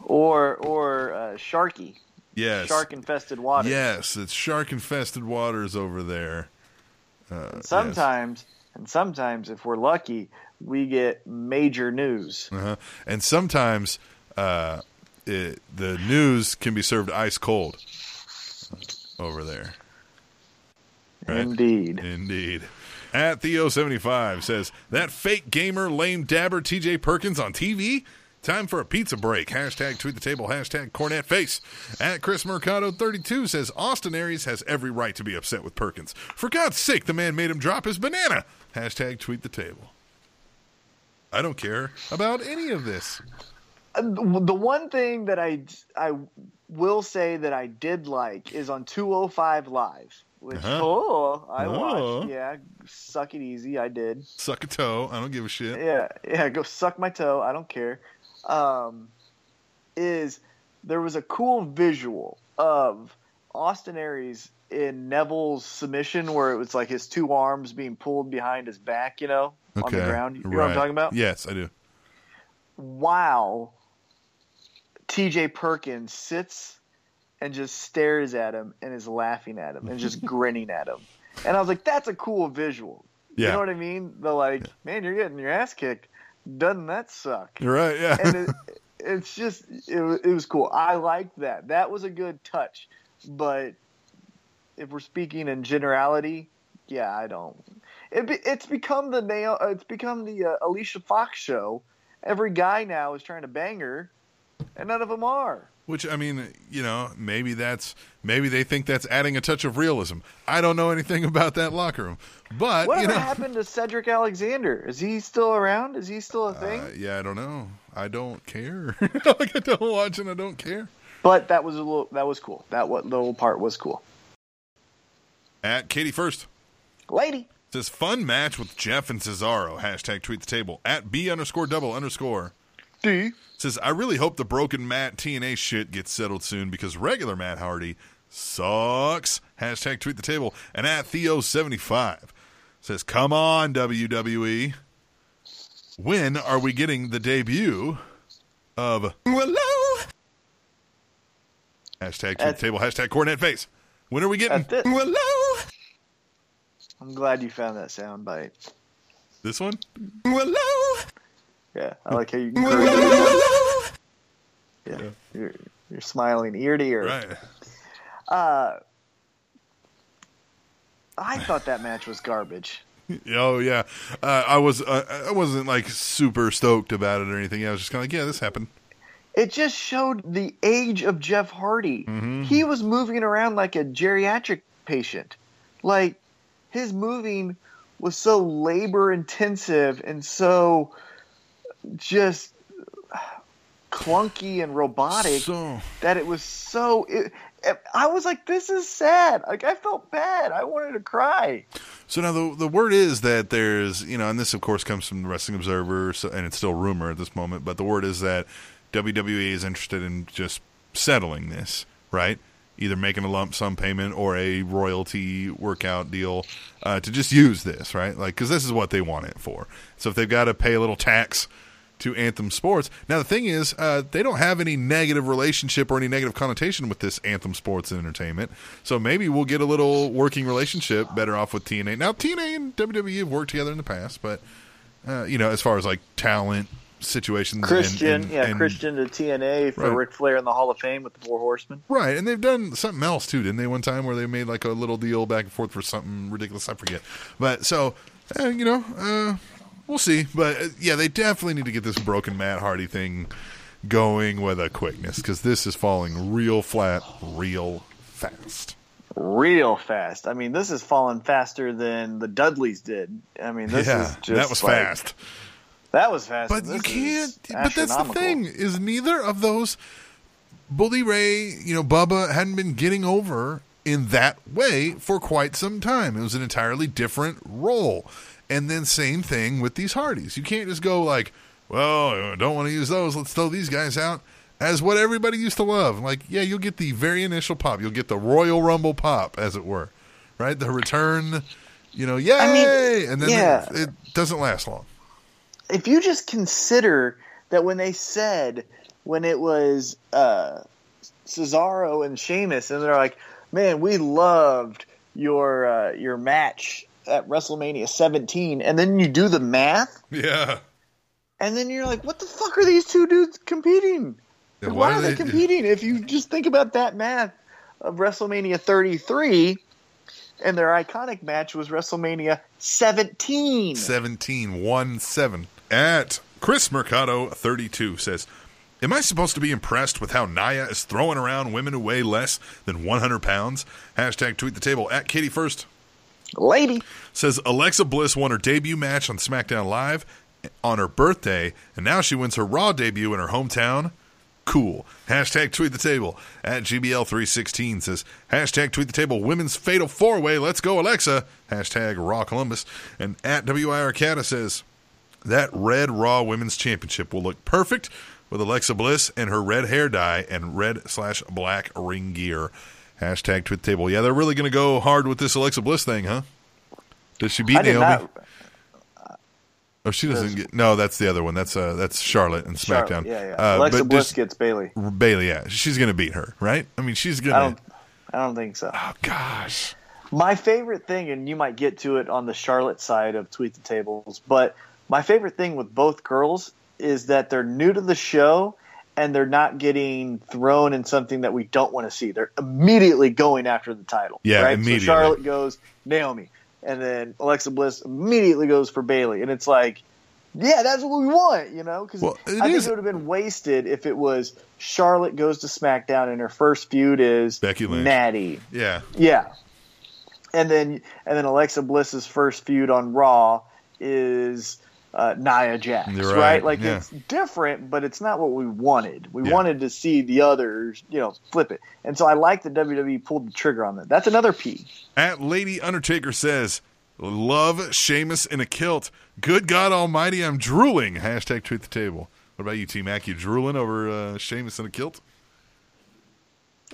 [SPEAKER 2] Or or uh, Sharky.
[SPEAKER 1] Yes,
[SPEAKER 2] Shark infested water.
[SPEAKER 1] Yes, it's shark infested waters over there. Uh, yes.
[SPEAKER 2] Sometimes and sometimes if we're lucky, we get major news.
[SPEAKER 1] Uh-huh. And sometimes uh, it, the news can be served ice cold over there. Right.
[SPEAKER 2] Indeed.
[SPEAKER 1] Indeed. At Theo75 says, That fake gamer, lame dabber TJ Perkins on TV? Time for a pizza break. Hashtag tweet the table. Hashtag Cornette face. At Chris Mercado 32 says, Austin Aries has every right to be upset with Perkins. For God's sake, the man made him drop his banana. Hashtag tweet the table. I don't care about any of this.
[SPEAKER 2] Uh, the one thing that I I will say that I did like is on 205 Live, which
[SPEAKER 1] Uh-huh.
[SPEAKER 2] oh I
[SPEAKER 1] Oh.
[SPEAKER 2] watched. Yeah, suck it easy. I did.
[SPEAKER 1] Suck a toe. I don't give a shit.
[SPEAKER 2] Yeah, yeah. Go suck my toe. I don't care. Um, is there was a cool visual of Austin Aries in Neville's submission where it was like his two arms being pulled behind his back, you know, on
[SPEAKER 1] Okay.
[SPEAKER 2] the ground. You know what I'm talking about?
[SPEAKER 1] Yes, I do.
[SPEAKER 2] Wow. TJ Perkins sits and just stares at him and is laughing at him and just grinning at him. And I was like, that's a cool visual.
[SPEAKER 1] Yeah.
[SPEAKER 2] You know what I mean? The like, man, you're getting your ass kicked. Doesn't that suck?
[SPEAKER 1] You're right. Yeah.
[SPEAKER 2] and it, it's just it, it was cool. I liked that. That was a good touch. But if we're speaking in generality, yeah, I don't. It, be- it's become the nail. uh, It's become the uh, Alicia Fox show. Every guy now is trying to bang her, and none of them are.
[SPEAKER 1] Which I mean, you know, maybe that's maybe they think that's adding a touch of realism. I don't know anything about that locker room, but
[SPEAKER 2] Whatever
[SPEAKER 1] you know,
[SPEAKER 2] happened to Cedric Alexander? Is he still around? Is he still a thing?
[SPEAKER 1] uh, yeah, I don't know. I don't care. like I don't watch and I don't care.
[SPEAKER 2] but that was a little. That was cool. That what little part was cool.
[SPEAKER 1] At Katie first
[SPEAKER 2] Lady.
[SPEAKER 1] says fun match with Jeff and Cesaro. Hashtag tweet the table at b underscore double underscore.
[SPEAKER 2] D.
[SPEAKER 1] Says, I really hope the broken Matt TNA shit gets settled soon because regular Matt Hardy sucks. Hashtag tweet the table. And at Theo75 says, Come on, WWE. When are we getting the debut of Willow? Hashtag tweet
[SPEAKER 2] At-
[SPEAKER 1] the table. Hashtag Cornette face. When are we getting
[SPEAKER 2] At thi-
[SPEAKER 1] Willow?
[SPEAKER 2] I'm glad you found that sound bite.
[SPEAKER 1] This one? Willow.
[SPEAKER 2] Yeah, I like how you.
[SPEAKER 1] Willow.
[SPEAKER 2] Yeah, you're you're smiling ear to ear.
[SPEAKER 1] Right.
[SPEAKER 2] Uh, I thought that match was garbage.
[SPEAKER 1] Oh yeah, uh, I was. Uh, I wasn't like super stoked about it or anything. I was just kind of like, yeah, this happened.
[SPEAKER 2] It just showed the age of Jeff Hardy. He was moving around like a geriatric patient. Like his moving was so labor intensive and so just clunky and robotic
[SPEAKER 1] So
[SPEAKER 2] that it was so. It, I was like, "This is sad." Like I felt bad. I wanted to cry.
[SPEAKER 1] So now the the word is that there's you know, and this of course comes from the Wrestling Observer, so, and it's still rumor at this moment. But the word is that WWE is interested in just settling this, right? Either making a lump sum payment or a royalty workout deal uh, to just use this, right? Like because this is what they want it for. So if they've got to pay a little tax to Anthem Sports, now the thing is uh, they don't have any negative relationship or any negative connotation with this Anthem Sports and Entertainment. So maybe we'll get a little working relationship better off with TNA. Now TNA and WWE have worked together in the past, but uh, you know as far as like talent situations, and-
[SPEAKER 2] Christian,
[SPEAKER 1] and-
[SPEAKER 2] yeah,
[SPEAKER 1] and-
[SPEAKER 2] Christian to TNA for
[SPEAKER 1] Right.
[SPEAKER 2] Ric Flair in the Hall of Fame with the Four Horsemen.
[SPEAKER 1] Right, and they've done something else too, didn't they? One time where they made like a little deal back and forth for something ridiculous. I forget, but so uh, you know, uh, we'll see. But uh, yeah, they definitely need to get this broken Matt Hardy thing going with a quickness because this is falling real flat, real fast.
[SPEAKER 2] real fast. I mean, this is falling faster than the Dudleys did. I mean, this
[SPEAKER 1] yeah,
[SPEAKER 2] is just
[SPEAKER 1] that was
[SPEAKER 2] like-
[SPEAKER 1] fast.
[SPEAKER 2] That was fast.
[SPEAKER 1] But you can't. But that's the thing is neither of those Bully Ray, you know, Bubba hadn't been getting over in that way for quite some time. It was an entirely different role. And then same thing with these Hardys. You can't just go like, well, I don't want to use those. Let's throw these guys out as what everybody used to love. Like, yeah, you'll get the very initial pop. You'll get the Royal Rumble pop, as it were, right? The return, you know, yay, and then
[SPEAKER 2] yeah.
[SPEAKER 1] it, it doesn't last long.
[SPEAKER 2] If you just consider that when they said when it was uh, Cesaro and Sheamus, and they're like, "Man, we loved your uh, your match at WrestleMania 17," and then you do the math,
[SPEAKER 1] Yeah.
[SPEAKER 2] and then you're like, "What the fuck are these two dudes competing?"
[SPEAKER 1] Yeah,
[SPEAKER 2] Why, are they, competing? If you just think about that math of WrestleMania 33, and their iconic match was WrestleMania 17.
[SPEAKER 1] 17 1 7 at Chris Mercado 32 says Am I supposed to be impressed with how Nia is throwing around women who weigh less than 100 pounds? Hashtag tweet the table at Katie First
[SPEAKER 2] Lady.
[SPEAKER 1] says Alexa Bliss won her debut match on SmackDown Live on her birthday, and now she wins her Raw debut in her hometown. cool. Hashtag tweet the table at GBL316 says hashtag tweet the table women's fatal four way. Let's go, Alexa. Hashtag Raw Columbus. And at WIR Cata says that red Raw Women's Championship will look perfect with Alexa Bliss and her red hair dye and red slash black ring gear. Hashtag tweet the table. Yeah, they're really going to go hard with this Alexa Bliss thing, huh? Does she beat
[SPEAKER 2] I
[SPEAKER 1] Naomi?
[SPEAKER 2] not.
[SPEAKER 1] Oh, she doesn't get. No, that's the other one. That's uh, that's Charlotte and
[SPEAKER 2] Charlotte,
[SPEAKER 1] SmackDown.
[SPEAKER 2] Yeah, yeah.
[SPEAKER 1] Uh,
[SPEAKER 2] Alexa
[SPEAKER 1] but
[SPEAKER 2] Bliss
[SPEAKER 1] just-
[SPEAKER 2] gets Bayley.
[SPEAKER 1] Bayley. Yeah, she's gonna beat her, right? I mean, she's gonna.
[SPEAKER 2] don't. I don't think so.
[SPEAKER 1] Oh gosh.
[SPEAKER 2] My favorite thing, and you might get to it on the Charlotte side of Tweet the Tables, but my favorite thing with both girls is that they're new to the show and they're not getting thrown in something that we don't want to see. They're immediately going after the title.
[SPEAKER 1] Yeah,
[SPEAKER 2] right?
[SPEAKER 1] immediately.
[SPEAKER 2] So Charlotte goes Naomi, and then Alexa Bliss immediately goes for Bayley, and it's like, yeah, that's what we want, you know? Because
[SPEAKER 1] Well,
[SPEAKER 2] I think it would have been wasted if it was Charlotte goes to SmackDown and her first feud is
[SPEAKER 1] Becky Lynch.
[SPEAKER 2] Natty.
[SPEAKER 1] Yeah.
[SPEAKER 2] Yeah. And then and then Alexa Bliss's first feud on Raw is uh, Nia Jax, right.
[SPEAKER 1] right,
[SPEAKER 2] Like
[SPEAKER 1] yeah.
[SPEAKER 2] it's different, but it's not what we wanted. We
[SPEAKER 1] Yeah.
[SPEAKER 2] wanted to see the others, you know, flip it. And so I like that WWE pulled the trigger on that. That's another P.
[SPEAKER 1] At Lady Undertaker says, "Love Sheamus in a kilt. Good God Almighty, I'm drooling." Hashtag tweet the table. What about you, T Mac? You drooling over uh, Sheamus in a kilt?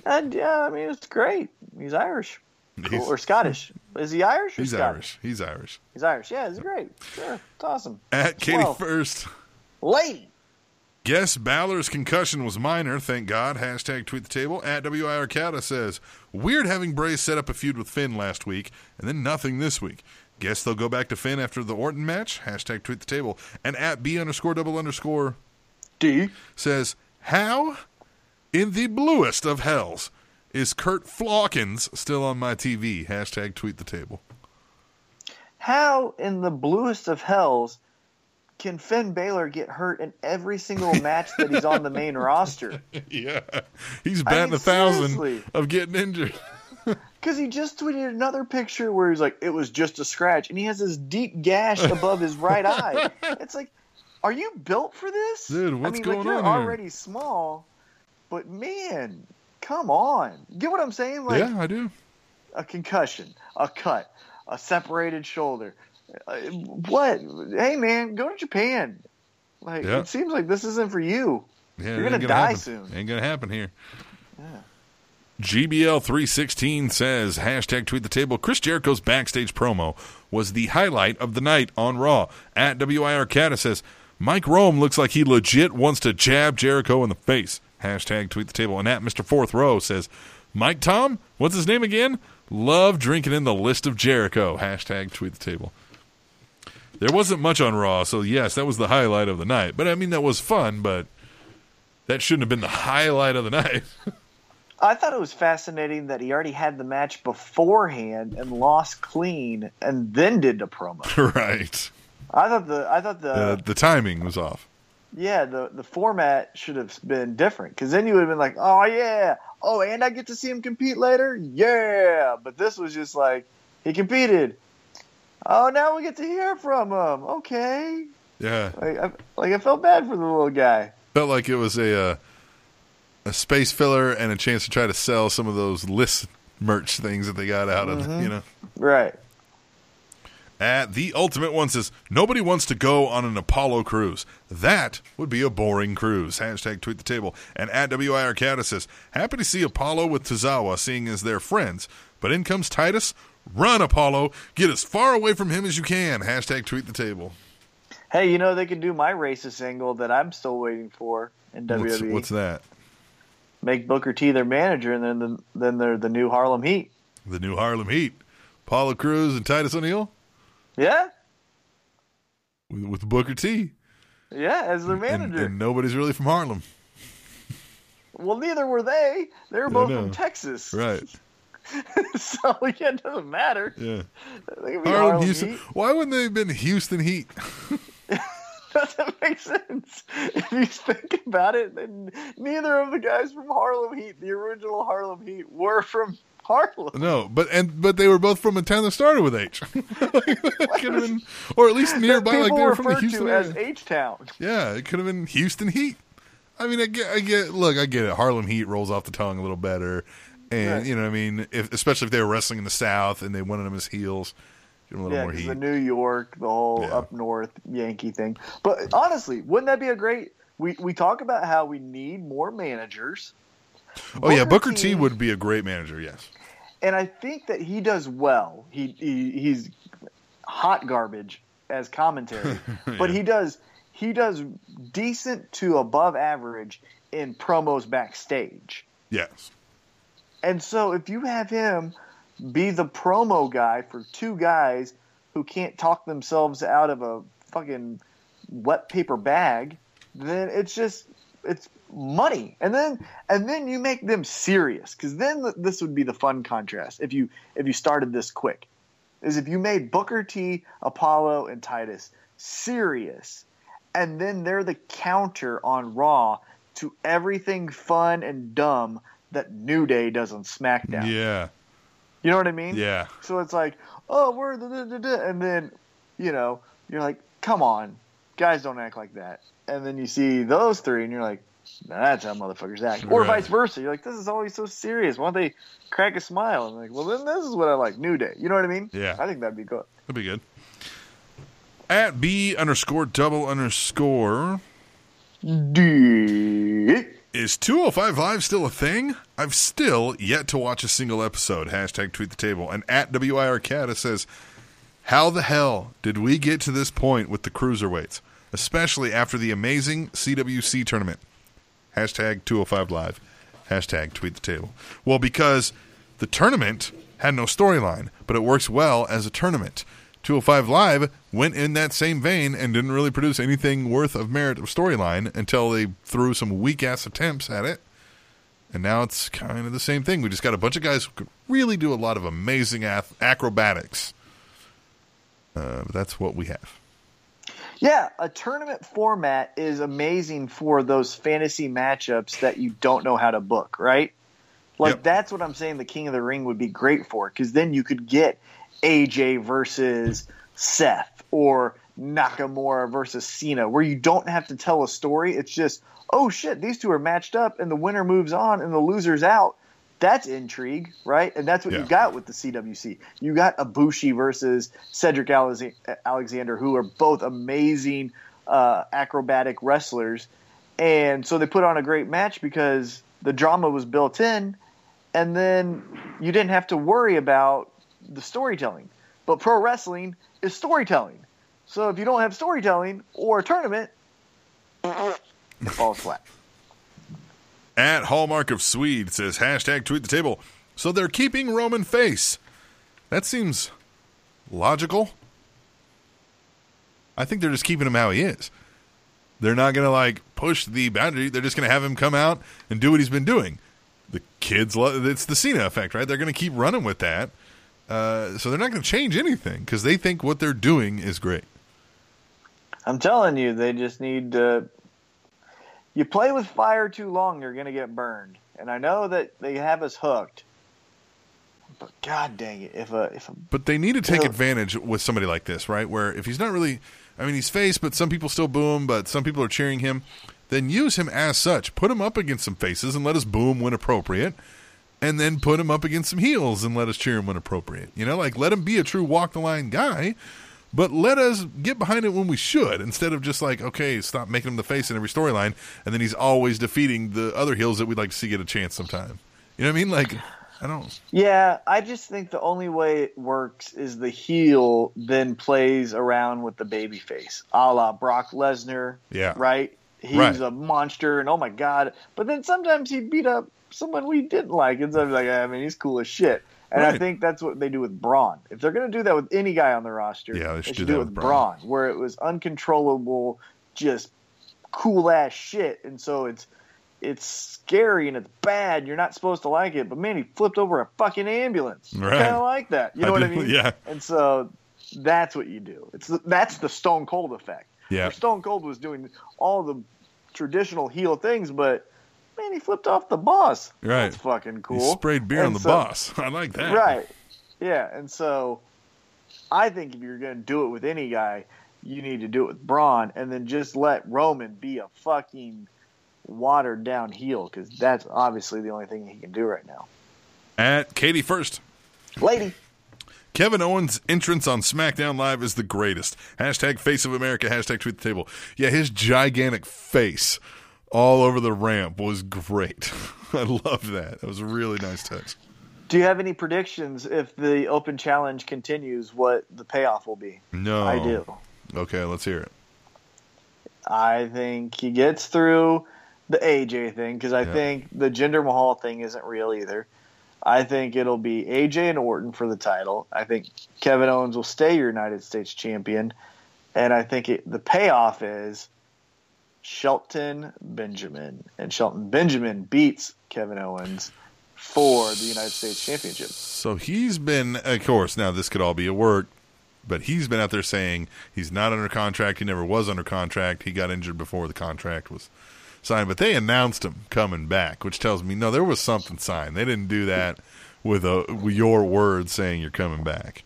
[SPEAKER 2] And yeah, I mean it's great. He's Irish
[SPEAKER 1] He's-
[SPEAKER 2] or Scottish. Is he Irish? Or
[SPEAKER 1] He's
[SPEAKER 2] Scottish?
[SPEAKER 1] Irish. He's Irish.
[SPEAKER 2] He's Irish. Yeah, he's great. Sure, it's awesome.
[SPEAKER 1] At Katie
[SPEAKER 2] Well,
[SPEAKER 1] First.
[SPEAKER 2] lady.
[SPEAKER 1] Guess Balor's concussion was minor, thank God. Hashtag tweet the table. At WIR Cata says, Weird having Bray set up a feud with Finn last week and then nothing this week. Guess they'll go back to Finn after the Orton match. Hashtag tweet the table. And at B underscore double underscore
[SPEAKER 2] D.
[SPEAKER 1] says, How in the bluest of hells is Curt Hawkins still on my TV? Hashtag tweet the table.
[SPEAKER 2] How in the bluest of hells can Finn Balor get hurt in every single match that he's on the main roster?
[SPEAKER 1] yeah. He's
[SPEAKER 2] I
[SPEAKER 1] batting
[SPEAKER 2] mean,
[SPEAKER 1] a thousand
[SPEAKER 2] seriously.
[SPEAKER 1] of getting injured.
[SPEAKER 2] Because he just tweeted another picture where he's like, it was just a scratch, and he has this deep gash above his right eye. It's like, are you built for this?
[SPEAKER 1] Dude,
[SPEAKER 2] I
[SPEAKER 1] what's
[SPEAKER 2] mean,
[SPEAKER 1] going
[SPEAKER 2] like, you're
[SPEAKER 1] on here?
[SPEAKER 2] already small, but man, come on. Get what I'm saying? Like,
[SPEAKER 1] yeah, I do.
[SPEAKER 2] a concussion, a cut, a separated shoulder. Uh, what? Hey, man, go to Japan. Like
[SPEAKER 1] Yeah.
[SPEAKER 2] it seems like this isn't for you.
[SPEAKER 1] Yeah,
[SPEAKER 2] You're gonna die
[SPEAKER 1] happen.
[SPEAKER 2] soon.
[SPEAKER 1] Ain't gonna happen here. Yeah. GBL three sixteen says hashtag tweet the table. Chris Jericho's backstage promo was the highlight of the night on Raw. At WIR Cata says Mike Rome looks like he legit wants to jab Jericho in the face. Hashtag tweet the table. And at Mr. Fourth Row says Mike Tom, what's his name again? Love drinking in the list of Jericho. Hashtag tweet the table. There wasn't much on Raw, so yes, that was the highlight of the night. But I mean, that was fun, but that shouldn't have been the highlight of the night.
[SPEAKER 2] I thought it was fascinating that he already had the match beforehand and lost clean, and then did the promo.
[SPEAKER 1] right.
[SPEAKER 2] I thought the I thought the
[SPEAKER 1] Uh, the timing was off.
[SPEAKER 2] Yeah the the format should have been different because then you would have been like, oh yeah, oh and I get to see him compete later, yeah. But this was just like he competed. Oh, now we get to hear from him. Okay,
[SPEAKER 1] Yeah.
[SPEAKER 2] like I, like I felt bad for the little guy.
[SPEAKER 1] Felt like it was a uh, a space filler and a chance to try to sell some of those list merch things that they got out of,
[SPEAKER 2] Mm-hmm.
[SPEAKER 1] you know.
[SPEAKER 2] Right.
[SPEAKER 1] At the ultimate one says nobody wants to go on an Apollo cruise. That would be a boring cruise. Hashtag tweet the table. And at WIR Cata says happy to see Apollo with Tozawa, seeing as they're friends. But in comes Titus. Run, Apollo. Get as far away from him as you can. Hashtag tweet the table.
[SPEAKER 2] Hey, you know they can do my racist angle that I'm still waiting for in WWE.
[SPEAKER 1] What's, what's that?
[SPEAKER 2] Make Booker T their manager, and then the, then they're the new Harlem Heat.
[SPEAKER 1] The new Harlem Heat. Apollo Crews and Titus O'Neil
[SPEAKER 2] Yeah,
[SPEAKER 1] with, with Booker T.
[SPEAKER 2] yeah, as their manager.
[SPEAKER 1] and nobody's really from Harlem.
[SPEAKER 2] well, neither were they. They were both from Texas.
[SPEAKER 1] Right.
[SPEAKER 2] so yeah, it doesn't matter.
[SPEAKER 1] Yeah.
[SPEAKER 2] They could be
[SPEAKER 1] Harlem,
[SPEAKER 2] Harlem
[SPEAKER 1] Houston.
[SPEAKER 2] Heat.
[SPEAKER 1] Why wouldn't they have been Houston Heat?
[SPEAKER 2] Doesn't make sense. If you think about it, then neither of the guys from Harlem Heat, the original Harlem Heat, were from Harlem.
[SPEAKER 1] No, but and but they were both from a town that started with H. could have been, or at least nearby, like they were from the Houston
[SPEAKER 2] to as H Town.
[SPEAKER 1] yeah, it could have been Houston Heat. I mean, I get, I get. Look, I get it. Harlem Heat rolls off the tongue a little better, and
[SPEAKER 2] Right.
[SPEAKER 1] you know, what I mean, if, especially if they were wrestling in the South and they wanted them as heels, give them a little
[SPEAKER 2] Yeah,
[SPEAKER 1] more heat.
[SPEAKER 2] the New York, the whole
[SPEAKER 1] Yeah.
[SPEAKER 2] up north Yankee thing. But honestly, wouldn't that be a great? We we talk about how we need more managers.
[SPEAKER 1] Oh yeah, Booker
[SPEAKER 2] Booker
[SPEAKER 1] T
[SPEAKER 2] T-
[SPEAKER 1] would be a great manager. Yes.
[SPEAKER 2] and I think that he does well. He, he he's hot garbage as commentary, but he does he does decent to above average in promos backstage.
[SPEAKER 1] Yes.
[SPEAKER 2] And so if you have him be the promo guy for two guys who can't talk themselves out of a fucking wet paper bag, then it's just it's money. And then and then you make them serious cuz then th- this would be the fun contrast if you if you started this quick. Is if you made Booker T, Apollo and Titus serious and then they're the counter on Raw to everything fun and dumb that New Day does on SmackDown.
[SPEAKER 1] Yeah.
[SPEAKER 2] You know what I mean?
[SPEAKER 1] Yeah.
[SPEAKER 2] So it's like, oh, we're the, the, the, and then, you know, you're like, come on, guys don't act like that. And then you see those three, and you're like, that's how motherfuckers act. Or
[SPEAKER 1] Right.
[SPEAKER 2] vice versa. You're like, this is always so serious. Why don't they crack a smile? I'm like, well, then this is what I like, New Day. You know what I mean?
[SPEAKER 1] Yeah.
[SPEAKER 2] I think that'd be good.
[SPEAKER 1] That'd be good. At B underscore double underscore.
[SPEAKER 2] D-
[SPEAKER 1] Is 205 Live still a thing? I've still yet to watch a single episode. Hashtag tweet the table. And at WIR Cata says, How the hell did we get to this point with the cruiserweights? Especially after the amazing CWC tournament. Hashtag 205 Live. Hashtag tweet the table. Well, because the tournament had no storyline, but it works well as a tournament. 205 Live went in that same vein and didn't really produce anything worth of merit of storyline until they threw some weak ass attempts at it. And now it's kind of the same thing. We just got a bunch of guys who could really do a lot of amazing ath- acrobatics. Uh, but that's what we have.
[SPEAKER 2] Yeah, a tournament format is amazing for those fantasy matchups that you don't know how to book, right? Like
[SPEAKER 1] Yep.
[SPEAKER 2] that's what I'm saying the King of the Ring would be great for cuz then you could get AJ versus Seth or Nakamura versus Cena where you don't have to tell a story. It's just, "Oh shit, these two are matched up and the winner moves on and the loser's out." That's intrigue, right? And that's what
[SPEAKER 1] Yeah.
[SPEAKER 2] you got with the CWC. You got Ibushi versus Cedric Alexander, who are both amazing uh, acrobatic wrestlers, and so they put on a great match because the drama was built in, and then you didn't have to worry about the storytelling. But pro wrestling is storytelling. So if you don't have storytelling or a tournament, it falls flat.
[SPEAKER 1] At Hallmark of Swede says hashtag tweet the table. So they're keeping Roman face. That seems logical. I think they're just keeping him how he is. They're not going to like push the boundary. They're just going to have him come out and do what he's been doing. The kids, love it's the Cena effect, right? They're going to keep running with that. Uh, so they're not going to change anything because they think what they're doing is great.
[SPEAKER 2] I'm telling you, they just need to. You play with fire too long, you're going to get burned. And I know that they have us hooked. But god dang it, if a if a
[SPEAKER 1] But they need to take advantage with somebody like this, right? Where if he's not really, I mean, he's face, but some people still boo him, but some people are cheering him. Then use him as such. Put him up against some faces and let us boo him when appropriate. And then put him up against some heels and let us cheer him when appropriate. You know, like let him be a true walk the line guy, but let us get behind it when we should instead of just like, okay, stop making him the face in every storyline. And then he's always defeating the other heels that we'd like to see get a chance sometime. You know what I mean? Like, I don't.
[SPEAKER 2] Yeah, I just think the only way it works is the heel then plays around with the baby face, a la Brock Lesnar.
[SPEAKER 1] Yeah.
[SPEAKER 2] Right? He's
[SPEAKER 1] Right.
[SPEAKER 2] a monster, and oh my god! But then sometimes he beat up someone we didn't like, and so I'm like, I mean, he's cool as shit. And I think that's what they do with Braun. If they're going to do that with any guy on the roster,
[SPEAKER 1] Yeah, they
[SPEAKER 2] they
[SPEAKER 1] should
[SPEAKER 2] should,
[SPEAKER 1] do
[SPEAKER 2] do it
[SPEAKER 1] with Braun.
[SPEAKER 2] Braun, where it was uncontrollable, just cool ass shit, and so it's it's scary and it's bad. You're not supposed to like it, but man, he flipped over a fucking ambulance.
[SPEAKER 1] Right.
[SPEAKER 2] Kind of like that. You know
[SPEAKER 1] I
[SPEAKER 2] what I mean?
[SPEAKER 1] yeah.
[SPEAKER 2] And so that's what you do. It's the, that's the Stone Cold effect.
[SPEAKER 1] Yeah.
[SPEAKER 2] Where Stone Cold was doing all the traditional heel things, but man, he flipped off the boss.
[SPEAKER 1] Right.
[SPEAKER 2] That's fucking cool.
[SPEAKER 1] He sprayed beer
[SPEAKER 2] And
[SPEAKER 1] on the
[SPEAKER 2] so-
[SPEAKER 1] boss. I like that.
[SPEAKER 2] Right. Yeah, and so I think if you're going to do it with any guy, you need to do it with Braun, and then just let Roman be a fucking watered down heel because that's obviously the only thing he can do right now.
[SPEAKER 1] At Katie first.
[SPEAKER 2] Lady,
[SPEAKER 1] Kevin Owens' entrance on SmackDown Live is the greatest. Hashtag face of America, hashtag tweet the table. Yeah, his gigantic face all over the ramp was great. I loved that. That was a really nice touch.
[SPEAKER 2] do you have any predictions if the open challenge continues? What the payoff will be?
[SPEAKER 1] No.
[SPEAKER 2] I do.
[SPEAKER 1] Okay, let's hear it.
[SPEAKER 2] I think he gets through the AJ thing because I
[SPEAKER 1] Yeah.
[SPEAKER 2] think the Jinder Mahal thing isn't real either. I think it'll be AJ and Orton for the title. I think Kevin Owens will stay your United States champion, and I think it, the payoff is Shelton Benjamin, and Shelton Benjamin beats Kevin Owens for the United States Championship.
[SPEAKER 1] So he's been, of course, now this could all be a work, but he's been out there saying he's not under contract. He never was under contract. He got injured before the contract was signed, but they announced him coming back, which tells me no, there was something signed. They didn't do that with a with your words saying you're coming back.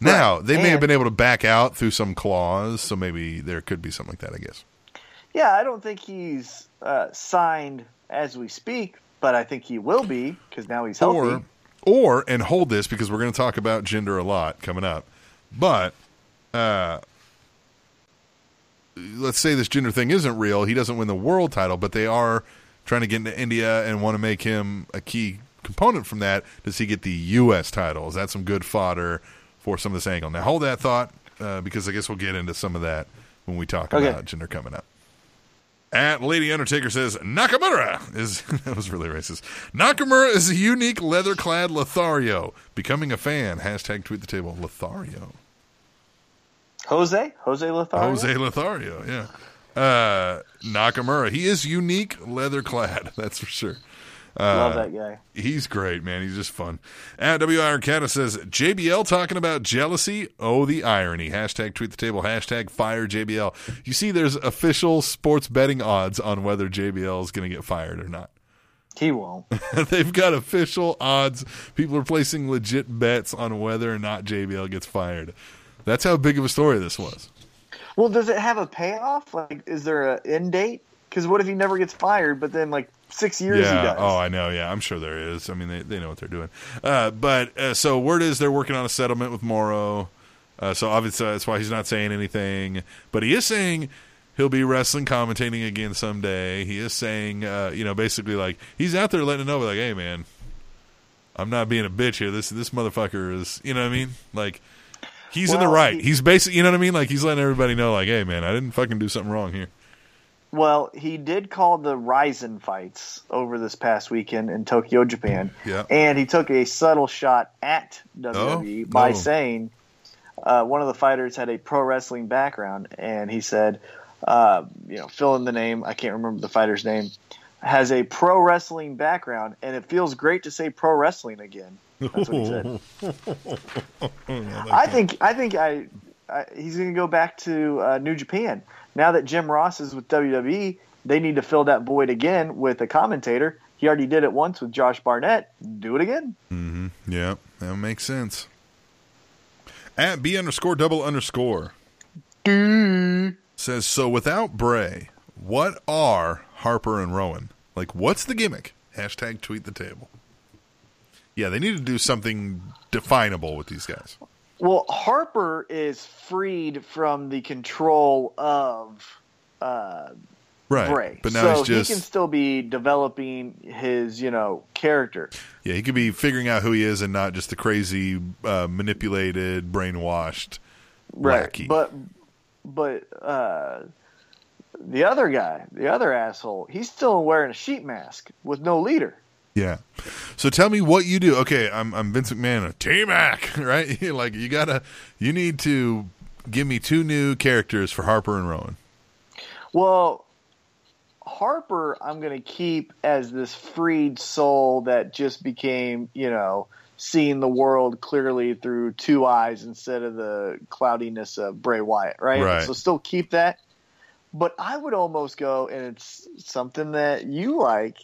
[SPEAKER 1] Now they may have been able to back out through some clause, so maybe there could be something like that. I guess.
[SPEAKER 2] Yeah, I don't think he's uh, signed as we speak, but I think he will be because now he's healthy.
[SPEAKER 1] Or, or, and hold this because we're going to talk about Jinder a lot coming up. But, uh, let's say this Jinder thing isn't real. He doesn't win the world title, but they are trying to get into India and want to make him a key component from that. Does he get the U.S. title? Is that some good fodder for some of this angle? Now, hold that thought uh, because I guess we'll get into some of that when we talk
[SPEAKER 2] Okay.
[SPEAKER 1] about Jinder coming up. At Lady Undertaker says Nakamura is that was really racist. Nakamura is a unique leather-clad Lothario. Becoming a fan. Hashtag tweet the table. Lothario.
[SPEAKER 2] Jose, Jose Lothario.
[SPEAKER 1] Jose Lothario. Yeah. Uh, Nakamura. He is unique leather-clad. That's for sure.
[SPEAKER 2] Love uh, that guy.
[SPEAKER 1] He's great, man. He's just fun. At W Iron Cata says JBL talking about jealousy. Oh, the irony. Hashtag tweet the table. Hashtag fire JBL. You see, there's official sports betting odds on whether JBL is going to get fired or not.
[SPEAKER 2] He won't.
[SPEAKER 1] They've got official odds. People are placing legit bets on whether or not JBL gets fired. That's how big of a story this was.
[SPEAKER 2] well, does it have a payoff? Like, is there an end date? Because what if he never gets fired, but then like six years he
[SPEAKER 1] yeah.
[SPEAKER 2] does?
[SPEAKER 1] Oh, I know. Yeah, I'm sure there is. I mean, they, they know what they're doing. Uh, but uh, so word is they're working on a settlement with Mauro. Uh, so obviously that's why he's not saying anything. But he is saying he'll be wrestling commentating again someday. He is saying, uh, you know, basically like he's out there letting it know, like, hey man, I'm not being a bitch here. This this motherfucker is, you know what I mean? Like he's in the right.
[SPEAKER 2] he-
[SPEAKER 1] he's basically, you know what I mean? Like he's letting everybody know, like, hey man, I didn't fucking do something wrong here.
[SPEAKER 2] Well, he did call the Rizin fights over this past weekend in Tokyo, Japan.
[SPEAKER 1] Yeah.
[SPEAKER 2] And he took a subtle shot at WWE
[SPEAKER 1] Oh,
[SPEAKER 2] by
[SPEAKER 1] oh.
[SPEAKER 2] saying uh, one of the fighters had a pro wrestling background, and he said, uh, you know, fill in the name. I can't remember the fighter's name. Has a pro wrestling background, and it feels great to say pro wrestling again. That's what he said. I think I think I, I he's going to go back to uh, New Japan now that Jim Ross is with WWE. They need to fill that void again with a commentator. He already did it once with Josh Barnett. Do it again.
[SPEAKER 1] Yeah, that makes sense. At B underscore double underscore says so. Without Bray, what are Harper and Rowan? Like, what's the gimmick? Hashtag tweet the table. Yeah, they need to do something definable with these guys.
[SPEAKER 2] Well, Harper is freed from the control of uh,
[SPEAKER 1] Right,
[SPEAKER 2] Bray,
[SPEAKER 1] but now
[SPEAKER 2] so
[SPEAKER 1] he's just
[SPEAKER 2] he can still be developing his, you know, character.
[SPEAKER 1] yeah, he could be figuring out who he is and not just the crazy, uh, manipulated, brainwashed lackey.
[SPEAKER 2] But but uh, the other guy, the other asshole, he's still wearing a sheet mask with no leader.
[SPEAKER 1] Yeah. So tell me what you do. Okay, I'm I'm Vince McMahon, T Mac, right? like you gotta, you need to give me two new characters for Harper and Rowan.
[SPEAKER 2] Well, Harper, I'm going to keep as this freed soul that just became, you know, seeing the world clearly through two eyes instead of the cloudiness of Bray Wyatt, right?
[SPEAKER 1] Right.
[SPEAKER 2] So still keep that. But I would almost go, and it's something that you like.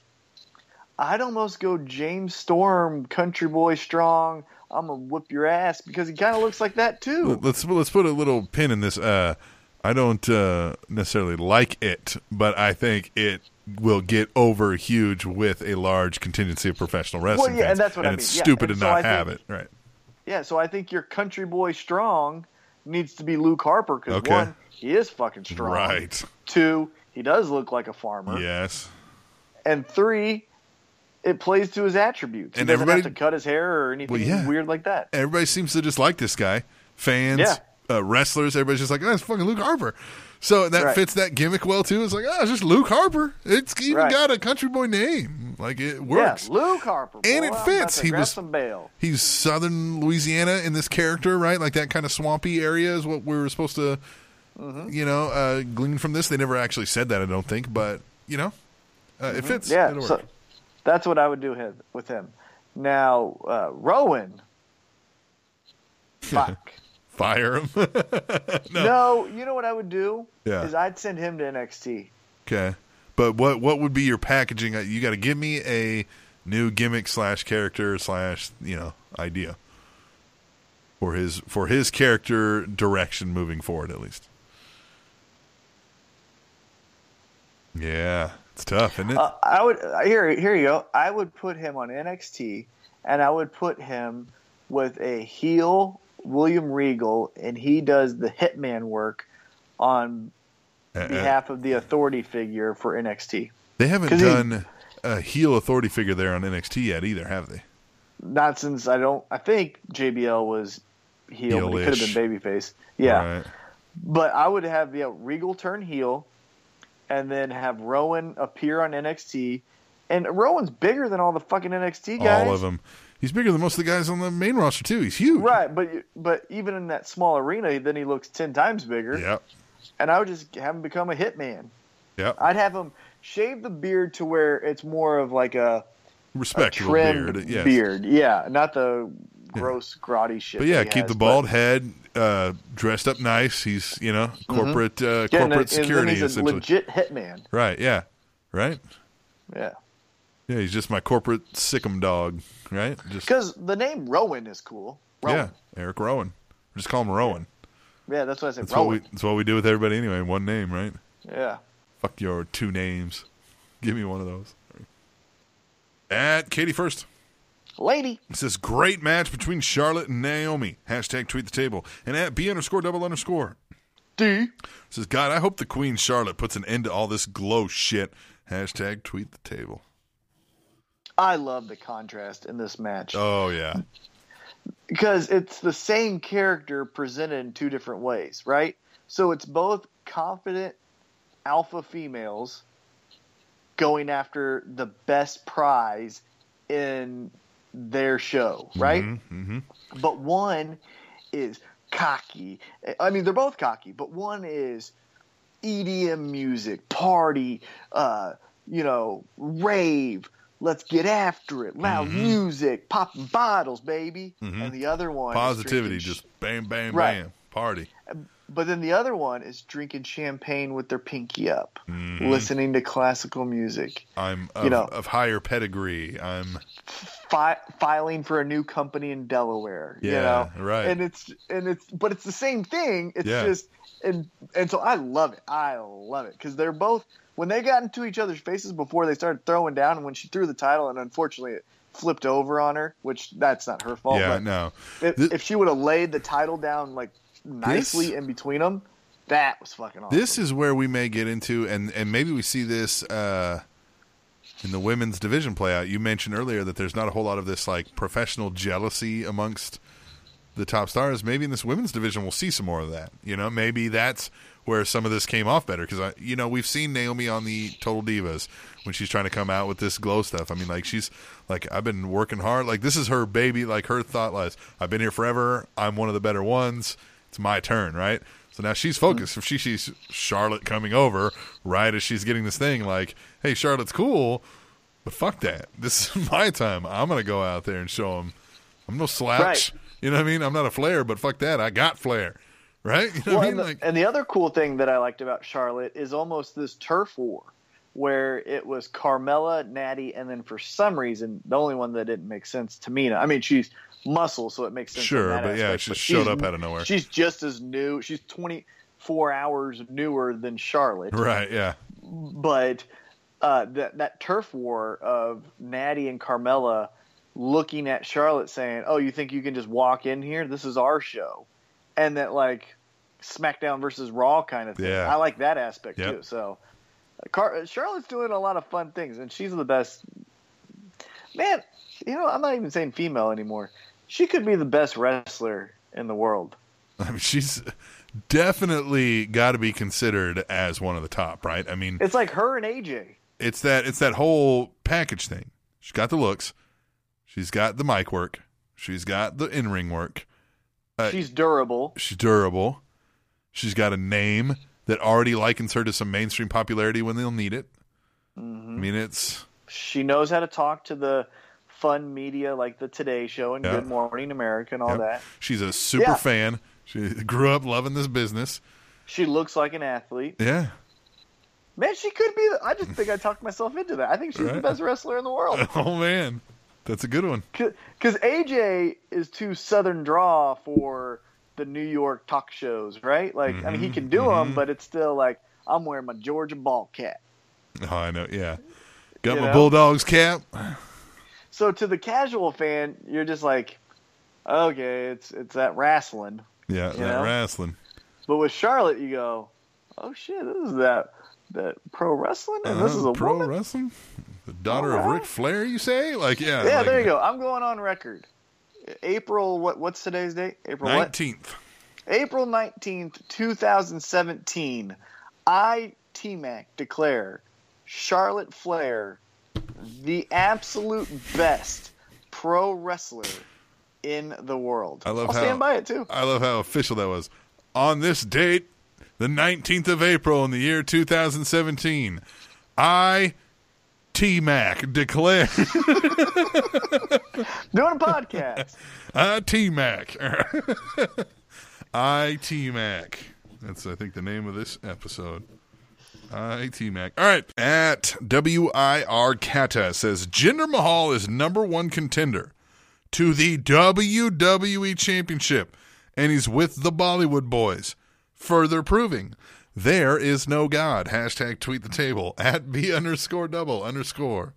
[SPEAKER 2] I'd almost go James Storm, Country Boy Strong. I'm gonna whip your ass because he kind of looks like that too.
[SPEAKER 1] Let's let's put a little pin in this. Uh, I don't uh, necessarily like it, but I think it will get over huge with a large contingency of professional wrestling well,
[SPEAKER 2] yeah,
[SPEAKER 1] fans.
[SPEAKER 2] and that's what I
[SPEAKER 1] it's
[SPEAKER 2] mean. Yeah,
[SPEAKER 1] stupid
[SPEAKER 2] and
[SPEAKER 1] to
[SPEAKER 2] so
[SPEAKER 1] not
[SPEAKER 2] I
[SPEAKER 1] have
[SPEAKER 2] think-
[SPEAKER 1] it. Right.
[SPEAKER 2] Yeah, so I think your country boy strong needs to be Luke Harper because
[SPEAKER 1] Okay.
[SPEAKER 2] one, he is fucking strong.
[SPEAKER 1] Right.
[SPEAKER 2] Two, he does look like a farmer.
[SPEAKER 1] Yes.
[SPEAKER 2] And three, it plays to his attributes.
[SPEAKER 1] And
[SPEAKER 2] he doesn't
[SPEAKER 1] everybody-
[SPEAKER 2] have to cut his hair or anything
[SPEAKER 1] Well, yeah.
[SPEAKER 2] weird like that.
[SPEAKER 1] Everybody seems to just like this guy. Fans,
[SPEAKER 2] Yeah.
[SPEAKER 1] uh, wrestlers, everybody's just like, oh, it's fucking Luke Harper. So that
[SPEAKER 2] Right.
[SPEAKER 1] fits that gimmick well too. It's like, oh, it's just Luke Harper. It's even
[SPEAKER 2] Right.
[SPEAKER 1] got a country boy name. Like it works.
[SPEAKER 2] Yeah, Luke Harper.
[SPEAKER 1] And
[SPEAKER 2] boy,
[SPEAKER 1] it fits. He was-. He's Southern Louisiana in this character, right? Like that kind of swampy area is what we were supposed to,
[SPEAKER 2] Mm-hmm.
[SPEAKER 1] you know, uh, glean from this. They never actually said that, I don't think, but you know, uh, it fits.
[SPEAKER 2] Mm-hmm. Yeah,
[SPEAKER 1] It'll
[SPEAKER 2] so. That's what I would do his, with him. Now, uh, Rowan. Fuck.
[SPEAKER 1] Fire him.
[SPEAKER 2] no. you know what I would do?
[SPEAKER 1] Yeah.
[SPEAKER 2] Is I'd send him to NXT.
[SPEAKER 1] okay, but what what would be your packaging? You got to give me a new gimmick slash character slash you know idea for his for his character direction moving forward, at least. Yeah, it's tough, isn't it?
[SPEAKER 2] Uh, I would uh, here. Here you go. I would put him on NXT, and I would put him with a heel William Regal, and he does the hitman work on
[SPEAKER 1] Uh,
[SPEAKER 2] behalf of the authority figure for NXT.
[SPEAKER 1] They haven't
[SPEAKER 2] 'Cause he-
[SPEAKER 1] done a heel authority figure there on NXT yet either, have they?
[SPEAKER 2] Not since I don't. I think JBL was heel, but he could have been babyface. Yeah,
[SPEAKER 1] Right.
[SPEAKER 2] but I would have yeah, Regal turn heel, and then have Rowan appear on NXT. And Rowan's bigger than all the fucking NXT guys.
[SPEAKER 1] All of them. He's bigger than most of the guys on the main roster too. He's huge.
[SPEAKER 2] Right, but but even in that small arena, then he looks ten times bigger.
[SPEAKER 1] Yep.
[SPEAKER 2] And I would just have him become a hitman.
[SPEAKER 1] Yep.
[SPEAKER 2] I'd have him shave the beard to where it's more of like a, a
[SPEAKER 1] Respectable
[SPEAKER 2] trimmed
[SPEAKER 1] beard. Yes.
[SPEAKER 2] beard. Yeah, not the gross grotty shit.
[SPEAKER 1] But yeah, keep
[SPEAKER 2] has,
[SPEAKER 1] the bald head, uh, dressed up nice. He's you know corporate uh,
[SPEAKER 2] Yeah,
[SPEAKER 1] corporate
[SPEAKER 2] and
[SPEAKER 1] security
[SPEAKER 2] then he's a legit hitman.
[SPEAKER 1] Right. Yeah. Right.
[SPEAKER 2] Yeah,
[SPEAKER 1] Yeah. He's just my corporate sickum dog. Right. Just
[SPEAKER 2] because the name Rowan is cool. Rowan.
[SPEAKER 1] yeah. Eric Rowan. Just call him Rowan.
[SPEAKER 2] Yeah, that's what I said.
[SPEAKER 1] That's what we. That's what we do with everybody anyway. One name, right?
[SPEAKER 2] Yeah.
[SPEAKER 1] Fuck your two names. Give me one of those. At Katie first.
[SPEAKER 2] Lady.
[SPEAKER 1] It says great match between Charlotte and Naomi. Hashtag tweet the table. And at B underscore double underscore.
[SPEAKER 2] D.
[SPEAKER 1] Says, God, I hope the Queen Charlotte puts an end to all this glow shit. Hashtag tweet the table.
[SPEAKER 2] I love the contrast in this match.
[SPEAKER 1] Oh yeah.
[SPEAKER 2] because it's the same character presented in two different ways, right? So it's both confident alpha females going after the best prize in their show, right?
[SPEAKER 1] Mm-hmm.
[SPEAKER 2] But one is cocky. I mean, they're both cocky, but one is EDM music, party, uh, you know, rave. Let's get after it. Loud
[SPEAKER 1] Mm-hmm.
[SPEAKER 2] music, popping bottles, baby. And the other one,
[SPEAKER 1] Positivity,
[SPEAKER 2] sh-
[SPEAKER 1] just bam, bam,
[SPEAKER 2] Right.
[SPEAKER 1] bam. Party.
[SPEAKER 2] But then the other one is drinking champagne with their pinky up,
[SPEAKER 1] Mm-hmm.
[SPEAKER 2] listening to classical music,
[SPEAKER 1] I'm of,
[SPEAKER 2] You know-
[SPEAKER 1] of higher pedigree. I'm
[SPEAKER 2] fi- filing for a new company in Delaware. you know?
[SPEAKER 1] right.
[SPEAKER 2] And it's and it's but it's the same thing. It's
[SPEAKER 1] Yeah.
[SPEAKER 2] just and and so I love it. I love it because they're both when they got into each other's faces before they started throwing down, and when she threw the title, and unfortunately it flipped over on her, which that's not her fault.
[SPEAKER 1] yeah,
[SPEAKER 2] but
[SPEAKER 1] no.
[SPEAKER 2] if,
[SPEAKER 1] Thi-
[SPEAKER 2] if she would have laid the title down like nicely
[SPEAKER 1] This-
[SPEAKER 2] in between them, that was fucking awesome.
[SPEAKER 1] This is where we may get into, and and maybe we see this uh, in the women's division play out. You mentioned earlier that there's not a whole lot of this like professional jealousy amongst the top stars. Maybe in this women's division, we'll see some more of that. You know, maybe that's where some of this came off better because I, you know, we've seen Naomi on the Total Divas when she's trying to come out with this glow stuff. I mean, like she's like, I've been working hard. Like this is her baby. Like her thought was, I've been here forever. I'm one of the better ones. It's my turn, right? So now she's focused. If she sees Charlotte coming over right as she's getting this thing, like, hey, Charlotte's cool, but fuck that. This is my time. I'm gonna go out there and show them. I'm no slouch.
[SPEAKER 2] Right.
[SPEAKER 1] You know what I mean? I'm not a flair, but fuck that. I got flair. Right? You know
[SPEAKER 2] Well,
[SPEAKER 1] what I
[SPEAKER 2] and,
[SPEAKER 1] mean?
[SPEAKER 2] the,
[SPEAKER 1] Like,
[SPEAKER 2] and the other cool thing that I liked about Charlotte is almost this turf war, where it was Carmella, Natty, and then for some reason the only one that didn't make sense, Tamina. I mean, she's muscle, so it makes sense.
[SPEAKER 1] Sure, but yeah, she
[SPEAKER 2] but
[SPEAKER 1] just showed up out of nowhere.
[SPEAKER 2] She's just as new. She's twenty four hours newer than Charlotte,
[SPEAKER 1] right? Yeah.
[SPEAKER 2] but uh, that that turf war of Natty and Carmella looking at Charlotte saying, "Oh, you think you can just walk in here? This is our show," and that like SmackDown versus Raw kind of thing.
[SPEAKER 1] Yeah.
[SPEAKER 2] I like that aspect
[SPEAKER 1] Yep.
[SPEAKER 2] too. So, Car- Charlotte's doing a lot of fun things, and she's the best. Man, you know, I'm not even saying female anymore. She could be the best wrestler in the world.
[SPEAKER 1] I mean, she's definitely got to be considered as one of the top, right? I mean,
[SPEAKER 2] It's like her and AJ.
[SPEAKER 1] it's that it's that whole package thing. She's got the looks, she's got the mic work, she's got the in ring work, Uh,
[SPEAKER 2] She's durable.
[SPEAKER 1] she's durable, she's got a name that already likens her to some mainstream popularity when they'll need it.
[SPEAKER 2] Mm-hmm.
[SPEAKER 1] I mean, it's
[SPEAKER 2] She knows how to talk to the fun media like the Today Show and
[SPEAKER 1] Yeah.
[SPEAKER 2] Good Morning America and all that.
[SPEAKER 1] she's a super
[SPEAKER 2] Yeah.
[SPEAKER 1] fan. She grew up loving this business.
[SPEAKER 2] She looks like an athlete.
[SPEAKER 1] Yeah,
[SPEAKER 2] Man, she could be. I just think I talked myself into that. I think she's the best wrestler in the world.
[SPEAKER 1] oh man, that's a good one.
[SPEAKER 2] Because AJ is too Southern draw for the New York talk shows, right? Like, I mean, he mm-hmm. can do them, mm-hmm. but it's still like I'm wearing my Georgia ball cap.
[SPEAKER 1] Oh, I know. Yeah, got
[SPEAKER 2] You
[SPEAKER 1] my
[SPEAKER 2] know?
[SPEAKER 1] Bulldogs cap.
[SPEAKER 2] So to the casual fan, you're just like, okay, it's it's that wrestling.
[SPEAKER 1] Yeah, that
[SPEAKER 2] know?
[SPEAKER 1] wrestling.
[SPEAKER 2] But with Charlotte, you go, oh shit, this is that that pro wrestling, and this is
[SPEAKER 1] Uh,
[SPEAKER 2] a
[SPEAKER 1] pro
[SPEAKER 2] woman.
[SPEAKER 1] wrestling. The daughter of
[SPEAKER 2] Alright.
[SPEAKER 1] Ric Flair, you say? Like, yeah,
[SPEAKER 2] Yeah,
[SPEAKER 1] like
[SPEAKER 2] there you go. I'm going on record. April, what? What's today's date? April?
[SPEAKER 1] Nineteenth.
[SPEAKER 2] April 19th, 2017, I, T Mac, declare Charlotte Flair the absolute best pro wrestler in the world.
[SPEAKER 1] I love
[SPEAKER 2] I'll
[SPEAKER 1] how
[SPEAKER 2] stand by it too.
[SPEAKER 1] I love how official that was. On this date, the nineteenth of April in the year two thousand seventeen, I, T Mac, declare
[SPEAKER 2] Doing a podcast.
[SPEAKER 1] I T Mac. I T Mac. That's I think the name of this episode. I T Mac. All right. At W I R Kata says Jinder Mahal is number one contender to the WWE Championship, and he's with the Bollywood Boys, further proving there is no God. Hashtag tweet the table at B underscore double underscore.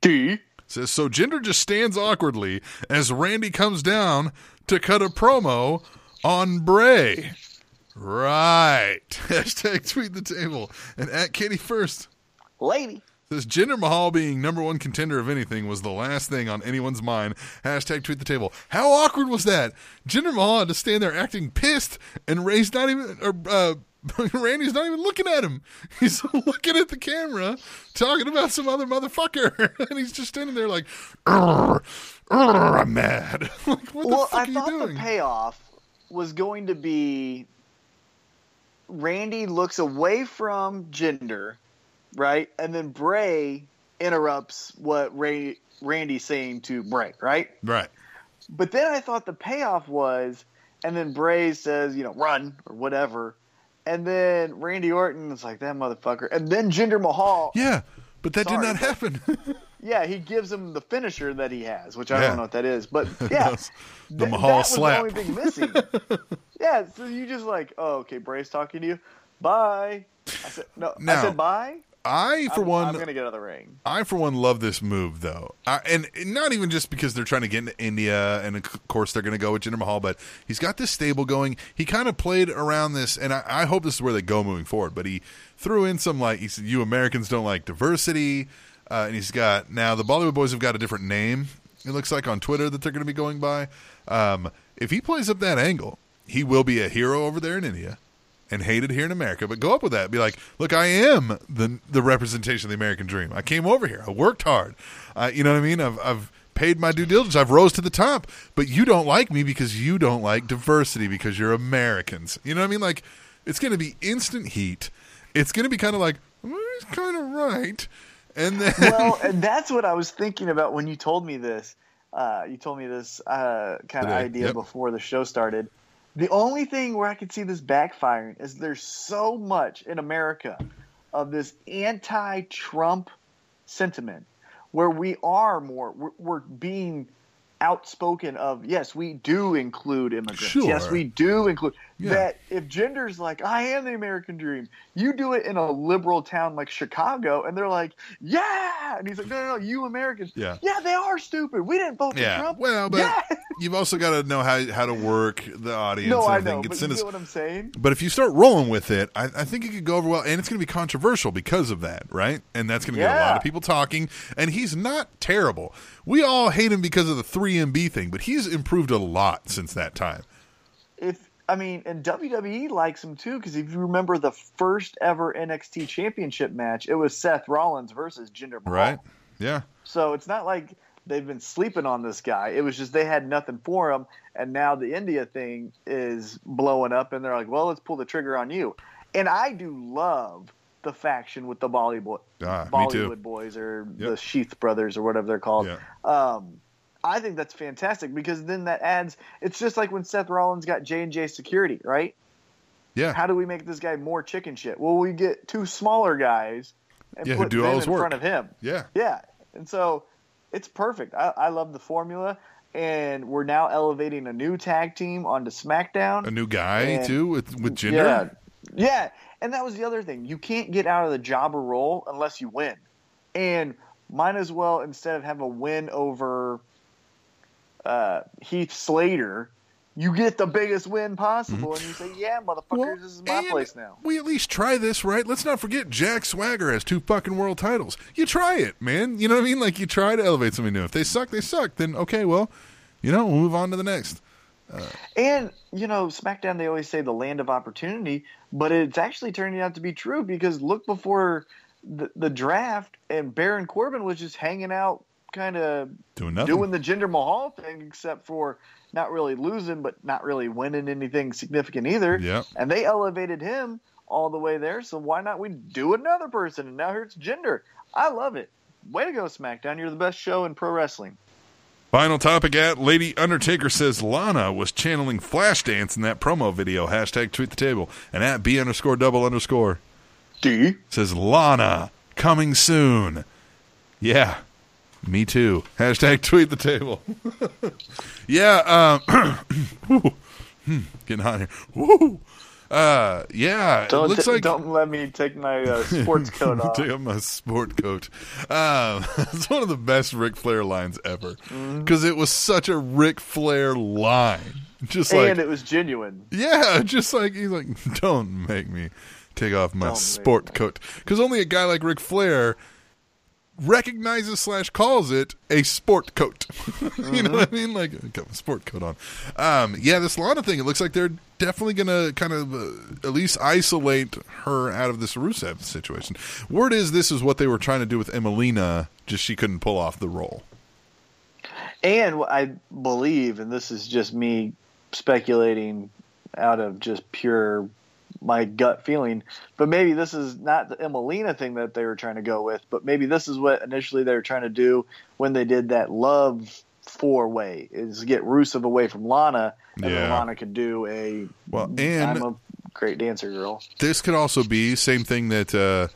[SPEAKER 2] D.
[SPEAKER 1] Says so Jinder just stands awkwardly as Randy comes down to cut a promo on Bray. Right. Hashtag tweet the table. And at Katie first
[SPEAKER 2] Lady.
[SPEAKER 1] This Jinder Mahal being number one contender of anything was the last thing on anyone's mind. Hashtag tweet the table. How awkward was that? Jinder Mahal had to stand there acting pissed and Ray's not even or uh Randy's not even looking at him. He's looking at the camera, talking about some other motherfucker, and he's just standing there like, "Urgh, urgh, "I'm mad." like, what
[SPEAKER 2] well,
[SPEAKER 1] the fuck
[SPEAKER 2] I
[SPEAKER 1] are you
[SPEAKER 2] thought
[SPEAKER 1] doing?
[SPEAKER 2] the payoff was going to be Randy looks away from Jinder, right? And then Bray interrupts what Ray Randy's saying to Bray, right?
[SPEAKER 1] right.
[SPEAKER 2] But then I thought the payoff was, and then Bray says, you know, run or whatever. And then Randy Orton is like, that motherfucker. And then Jinder Mahal, yeah,
[SPEAKER 1] but that
[SPEAKER 2] Sorry,
[SPEAKER 1] did not
[SPEAKER 2] but-
[SPEAKER 1] happen.
[SPEAKER 2] he gives him the finisher that he has, which I
[SPEAKER 1] Yeah.
[SPEAKER 2] don't know what that is. But yeah,
[SPEAKER 1] the
[SPEAKER 2] th-
[SPEAKER 1] Mahal
[SPEAKER 2] that was
[SPEAKER 1] slap.
[SPEAKER 2] the only thing missing. yeah, so you just like, oh, okay, Bray's talking to you. Bye. I said, no, I said bye.
[SPEAKER 1] I, for
[SPEAKER 2] I'm,
[SPEAKER 1] one,
[SPEAKER 2] I'm going to get out of the ring.
[SPEAKER 1] I for one love this move though, I, and not even just because they're trying to get into India, and of course they're going to go with Jinder Mahal, but he's got this stable going. He kind of played around this, and I, I hope this is where they go moving forward. But he threw in some like he said, "You Americans don't like diversity," uh, and he's got now the Bollywood Boys have got a different name. It looks like on Twitter that they're going to be going by. Um, if he plays up that angle, he will be a hero over there in India and hated here in America, but go up with that. Be like, look, I am the the representation of the American dream. I came over here. I worked hard. Uh, you know what I mean? I've I've paid my due diligence. I've rose to the top. But you don't like me because you don't like diversity because you're Americans. You know what I mean? Like, it's going to be instant heat. It's going to be kind of like, well, he's kind of right. And then
[SPEAKER 2] well, and that's what I was thinking about when you told me this. Uh, you told me this uh, kind of idea
[SPEAKER 1] yep.
[SPEAKER 2] before the show started. The only thing where I could see this backfiring is there's so much in America of this anti-Trump sentiment, where we are more we're, we're being outspoken of yes we do include immigrants
[SPEAKER 1] Sure.
[SPEAKER 2] yes we do include
[SPEAKER 1] Yeah.
[SPEAKER 2] that if Jinder's like, I am the American dream, you do it in a liberal town like Chicago, and they're like, yeah, and he's like, no, no, no, you Americans,
[SPEAKER 1] Yeah.
[SPEAKER 2] yeah, they are stupid. We didn't vote for
[SPEAKER 1] Yeah.
[SPEAKER 2] Trump.
[SPEAKER 1] Well, but
[SPEAKER 2] yeah.
[SPEAKER 1] you've also got to know how how to work the audience.
[SPEAKER 2] no,
[SPEAKER 1] and
[SPEAKER 2] I
[SPEAKER 1] everything.
[SPEAKER 2] know,
[SPEAKER 1] It's
[SPEAKER 2] but
[SPEAKER 1] in
[SPEAKER 2] you
[SPEAKER 1] his-
[SPEAKER 2] get what I'm saying.
[SPEAKER 1] But if you start rolling with it, I, I think it could go over well, and it's going to be controversial because of that, right? And that's going to get a lot of people talking. And he's not terrible. We all hate him because of the 3MB thing, but he's improved a lot since that time.
[SPEAKER 2] I mean, and WWE likes him too because if you remember the first ever NXT Championship match, it was Seth Rollins versus Jinder Mahal.
[SPEAKER 1] Right? Yeah.
[SPEAKER 2] So it's not like they've been sleeping on this guy. It was just they had nothing for him, and now the India thing is blowing up, and they're like, "Well, let's pull the trigger on you." And I do love the faction with the Bollywood
[SPEAKER 1] Ah.
[SPEAKER 2] Bollywood boys or
[SPEAKER 1] Yep.
[SPEAKER 2] the Sheath brothers or whatever they're called.
[SPEAKER 1] Yeah.
[SPEAKER 2] Um, I think that's fantastic because then that adds. It's just like when Seth Rollins got J and J Security, right?
[SPEAKER 1] Yeah.
[SPEAKER 2] How do we make this guy more chicken shit? Well, we get two smaller guys and
[SPEAKER 1] Yeah,
[SPEAKER 2] put them in
[SPEAKER 1] work.
[SPEAKER 2] front of him.
[SPEAKER 1] yeah.
[SPEAKER 2] Yeah, and so it's perfect. I, I love the formula, and we're now elevating a new tag team onto SmackDown.
[SPEAKER 1] A new guy,
[SPEAKER 2] And-
[SPEAKER 1] too, with, with Jinder.
[SPEAKER 2] Yeah, yeah, and that was the other thing. You can't get out of the jobber role unless you win, and might as well instead of have a win over uh, Heath Slater. You get the biggest win possible, and you say, "Yeah, motherfuckers,
[SPEAKER 1] Mm-hmm. Well,
[SPEAKER 2] this is my place now."
[SPEAKER 1] We at least try this, right? Let's not forget Jack Swagger has two fucking world titles. You try it, man. You know what I mean? Like you try to elevate something new. If they suck, they suck. Then okay, well, you know, we'll move on to the next.
[SPEAKER 2] And you know, SmackDown they always say the land of opportunity, but it's actually turning out to be true because look before the, the draft and Baron Corbin was just hanging out, kind of
[SPEAKER 1] Doing nothing.
[SPEAKER 2] doing the Jinder Mahal thing, except for not really losing, but not really winning anything significant either.
[SPEAKER 1] Yep.
[SPEAKER 2] And they elevated him all the way there, so why not we do another person? And now here's Jinder. I love it. Way to go, SmackDown! You're the best show in pro wrestling.
[SPEAKER 1] Final topic at Lady Undertaker says Lana was channeling Flashdance in that promo video. Hashtag tweet the table. And at B underscore double underscore
[SPEAKER 2] D.
[SPEAKER 1] says Lana coming soon. Yeah, me too. Hashtag tweet the table. yeah, um, getting hot here. Woo. Uh, yeah,
[SPEAKER 2] Don't
[SPEAKER 1] looks
[SPEAKER 2] t-
[SPEAKER 1] like
[SPEAKER 2] don't let me take my uh, sports coat off.
[SPEAKER 1] Take off my sport coat. Um, it's one of the best Ric Flair lines ever
[SPEAKER 2] Mm-hmm.
[SPEAKER 1] because it was such a Ric Flair line. Just like
[SPEAKER 2] and it was genuine.
[SPEAKER 1] yeah, just like he's like, don't make me take off my
[SPEAKER 2] Don't
[SPEAKER 1] sport coat because only a guy like Ric Flair recognizes slash calls it a sport coat. you know what I mean? Like got my sport coat on. Um, yeah, this Lana thing. It looks like they're definitely gonna kind of uh, at least isolate her out of this Rusev situation. Word is this is what they were trying to do with Emmalina. Just she couldn't pull off the role.
[SPEAKER 2] And I believe, and this is just me speculating out of just pure my gut feeling, but maybe this is not the Emmalina thing that they were trying to go with, but maybe this is what initially they were trying to do when they did that love four way is get Rusev away from Lana, and then
[SPEAKER 1] Yeah.
[SPEAKER 2] Lana could do a
[SPEAKER 1] Well, and
[SPEAKER 2] I'm a great dancer girl.
[SPEAKER 1] this could also be same thing that uh,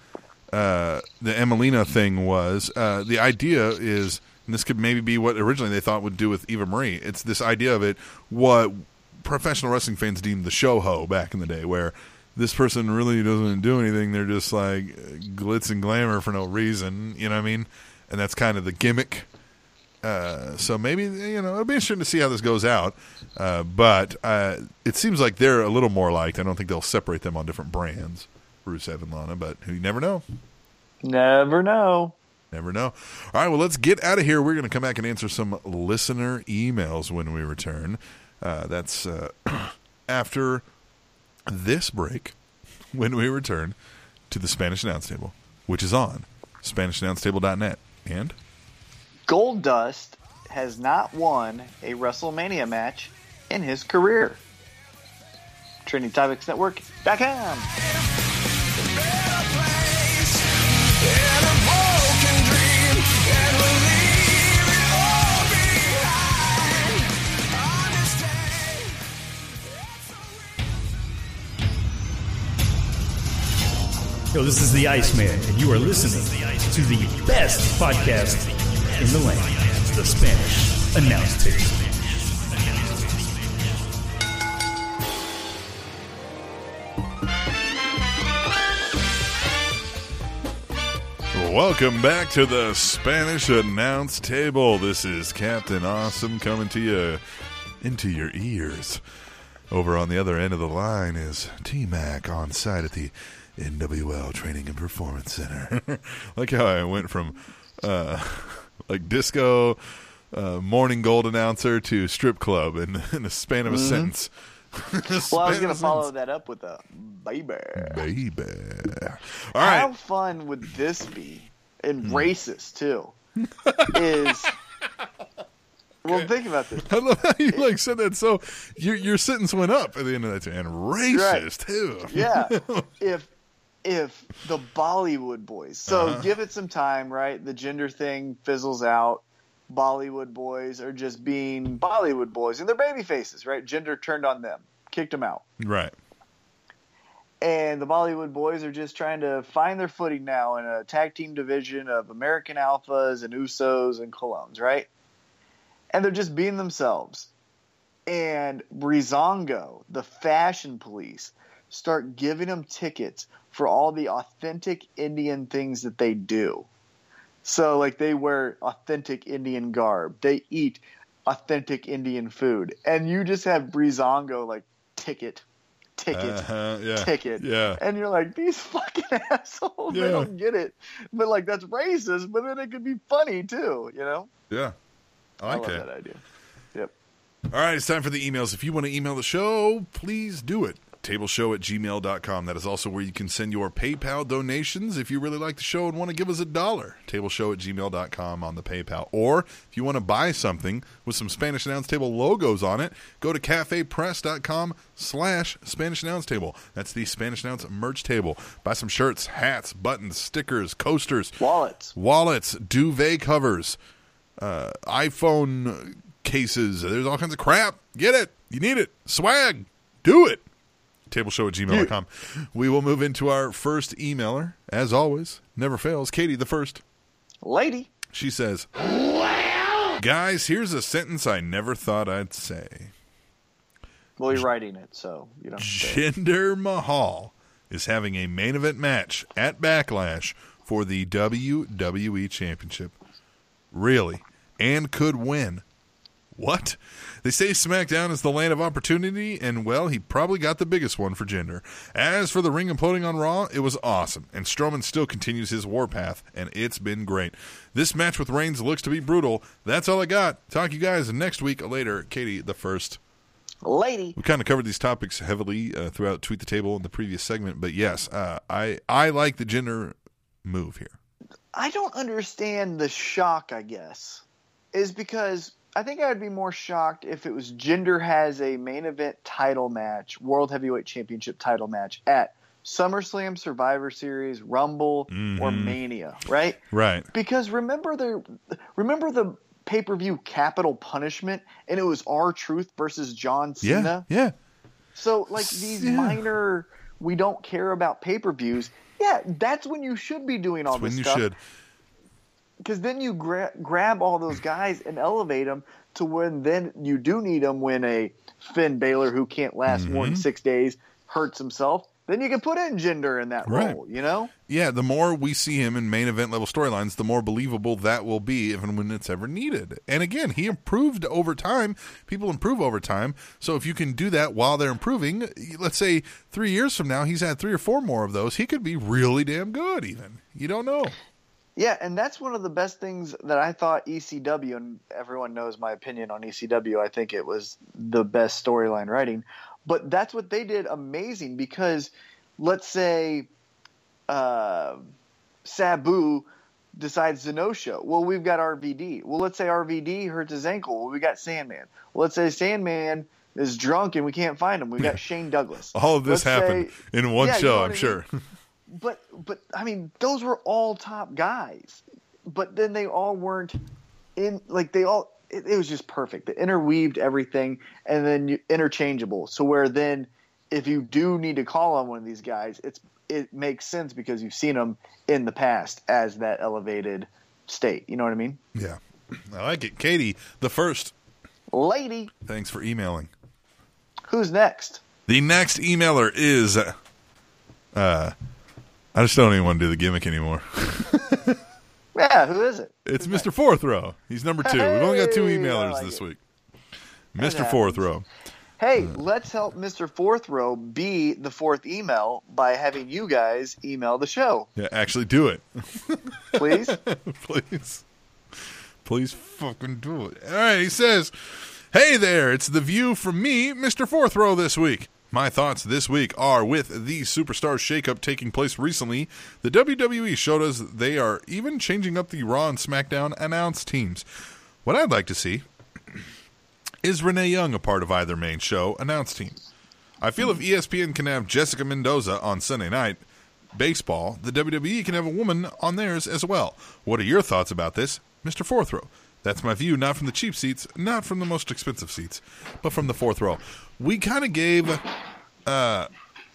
[SPEAKER 1] uh, the Emmalina thing was. Uh, the idea is, and this could maybe be what originally they thought would do with Eva Marie. It's this idea of it what professional wrestling fans deemed the show ho back in the day, where this person really doesn't do anything. They're just like glitz and glamour for no reason. You know what I mean? And that's kind of the gimmick. Uh, so maybe you know it'll be interesting to see how this goes out. Uh, but uh, it seems like they're a little more liked. I don't think they'll separate them on different brands, Rusev and Lana. But you never know.
[SPEAKER 2] Never know.
[SPEAKER 1] Never know. All right, well, let's get out of here. We're going to come back and answer some listener emails when we return. Uh, that's uh, after this break when we return to the Spanish Announce Table, which is on SpanishAnnounceTable.net. And
[SPEAKER 2] Goldust has not won a WrestleMania match in his career. TrinityTopicsNetwork.com.
[SPEAKER 4] Yo, this is the Iceman, and you are listening to the best podcast in the land, the Spanish Announce table.
[SPEAKER 1] Welcome back to the Spanish Announce Table. This is Captain Awesome coming to you into your ears. Over on the other end of the line is T Mac on site at the NWL Training and Performance Center. like how I went from uh, like disco, uh, morning gold announcer to strip club in, in the span of a sentence.
[SPEAKER 2] Well, I was going to follow that up with a baby.
[SPEAKER 1] Baby. All right.
[SPEAKER 2] How fun would this be? And racist too. is well, think about this.
[SPEAKER 1] I love how you like said that. So your your sentence went up at the end of that, and racist too.
[SPEAKER 2] Yeah, if if the Bollywood boys. So
[SPEAKER 1] Uh-huh.
[SPEAKER 2] give it some time, right? The Jinder thing fizzles out. Bollywood boys are just being Bollywood boys, and they're baby faces, right? Jinder turned on them, kicked them out.
[SPEAKER 1] right.
[SPEAKER 2] and the Bollywood boys are just trying to find their footing now in a tag team division of American Alphas and Usos and Colons, right? And they're just being themselves. And Breezango, the fashion police, start giving them tickets for all the authentic Indian things that they do. So, like, they wear authentic Indian garb, they eat authentic Indian food, and you just have Breezango, like, ticket, ticket,
[SPEAKER 1] Uh-huh, yeah.
[SPEAKER 2] ticket.
[SPEAKER 1] Yeah.
[SPEAKER 2] And you're like, these fucking assholes,
[SPEAKER 1] Yeah.
[SPEAKER 2] they don't get it. But like that's racist, but then it could be funny too, you know?
[SPEAKER 1] Yeah. I like
[SPEAKER 2] love
[SPEAKER 1] that.
[SPEAKER 2] that idea. Yep.
[SPEAKER 1] All right, it's time for the emails. If you want to email the show, please do it. Tableshow at gmail.com. That is also where you can send your PayPal donations if you really like the show and want to give us a dollar. Tableshow at gmail.com on the PayPal. Or if you want to buy something with some Spanish Announce Table logos on it, go to cafepress.com slash Spanish Announce Table. That's the Spanish Announce merch table. Buy some shirts, hats, buttons, stickers, coasters,
[SPEAKER 2] Wallets.
[SPEAKER 1] wallets, duvet covers, uh, iPhone cases. There's all kinds of crap. Get it. You need it. Swag. Do it. Tableshow at gmail.com. We will move into our first emailer. As always, never fails. Katie, the first.
[SPEAKER 2] Lady.
[SPEAKER 1] She says, Guys, here's a sentence I never thought I'd say.
[SPEAKER 2] Well, you're writing it, so you don't have to say it.
[SPEAKER 1] Jinder Mahal is having a main event match at Backlash for the WWE Championship. Really? And could win. What? They say SmackDown is the land of opportunity, and well, he probably got the biggest one for Jinder. As for the ring imploding on Raw, it was awesome, and Strowman still continues his warpath, and it's been great. This match with Reigns looks to be brutal. That's all I got. Talk to you guys next week later. Katie, the first.
[SPEAKER 2] Lady.
[SPEAKER 1] We kind of covered these topics heavily uh, throughout Tweet the Table in the previous segment, but yes, uh, I I like the Jinder move here.
[SPEAKER 2] I don't understand the shock, I guess. Is because I think I would be more shocked if it was Jinder has a main event title match, World Heavyweight Championship title match at SummerSlam, Survivor Series, Rumble, or mm-hmm. Mania, right?
[SPEAKER 1] Right.
[SPEAKER 2] Because remember the remember the pay per view Capital Punishment, and it was R Truth versus John
[SPEAKER 1] Yeah.
[SPEAKER 2] Cena.
[SPEAKER 1] Yeah.
[SPEAKER 2] So like these
[SPEAKER 1] Yeah.
[SPEAKER 2] minor, we don't care about pay per views. Yeah, that's when you should be doing all
[SPEAKER 1] That's when
[SPEAKER 2] this
[SPEAKER 1] you
[SPEAKER 2] stuff.
[SPEAKER 1] should.
[SPEAKER 2] Because then you gra- grab all those guys and elevate them to when then you do need them when a Finn Balor who can't last more
[SPEAKER 1] Mm-hmm.
[SPEAKER 2] than six days hurts himself. Then you can put in Jinder in that
[SPEAKER 1] Right.
[SPEAKER 2] role. You know.
[SPEAKER 1] Yeah, the more we see him in main event level storylines, the more believable that will be, even when it's ever needed. And again, he improved over time. People improve over time. So if you can do that while they're improving, let's say three years from now, he's had three or four more of those, he could be really damn good, even. You don't know.
[SPEAKER 2] Yeah, and that's one of the best things that I thought ECW, and everyone knows my opinion on ECW. I think it was the best storyline writing, but that's what they did amazing because let's say uh, Sabu decides to no show. Well, we've got RVD. Well, let's say RVD hurts his ankle. Well, we got Sandman. Well, let's say Sandman is drunk and we can't find him. We've got Shane Douglas.
[SPEAKER 1] All of this
[SPEAKER 2] Let's
[SPEAKER 1] happened
[SPEAKER 2] say-
[SPEAKER 1] in one
[SPEAKER 2] Yeah, you
[SPEAKER 1] show,
[SPEAKER 2] know
[SPEAKER 1] I'm
[SPEAKER 2] I
[SPEAKER 1] sure.
[SPEAKER 2] but but I mean those were all top guys, but then they all weren't in like they all it, it was just perfect. They interweaved everything and then you, interchangeable. So where then if you do need to call on one of these guys, it's it makes sense because you've seen them in the past as that elevated state. You know what I mean?
[SPEAKER 1] yeah. I like it. Katie, the first.
[SPEAKER 2] Lady,
[SPEAKER 1] Thanks for emailing.
[SPEAKER 2] who's next?
[SPEAKER 1] The next emailer is uh I just don't even want to do the gimmick anymore.
[SPEAKER 2] Yeah, who is it?
[SPEAKER 1] It's Mr. Fourth Row. He's number two. We've only got two emailers
[SPEAKER 2] like
[SPEAKER 1] this
[SPEAKER 2] it.
[SPEAKER 1] week. Mr. Fourth Row.
[SPEAKER 2] Hey, uh, let's help Mr. Fourth Row be the fourth email by having you guys email the show,
[SPEAKER 1] Yeah, actually do it.
[SPEAKER 2] please.
[SPEAKER 1] Please. Please fucking do it. All right, he says, Hey there, it's the view from me, Mr. Fourth Row, this week. My thoughts this week are with the superstar shakeup taking place recently. The WWE showed us they are even changing up the Raw and SmackDown announced teams. What I'd like to see is Renee Young a part of either main show announced team. I feel if ESPN can have Jessica Mendoza on Sunday night baseball, the WWE can have a woman on theirs as well. What are your thoughts about this, Mr. Fourth Row? That's my view, not from the cheap seats, not from the most expensive seats, but from the fourth row. We kind of gave uh,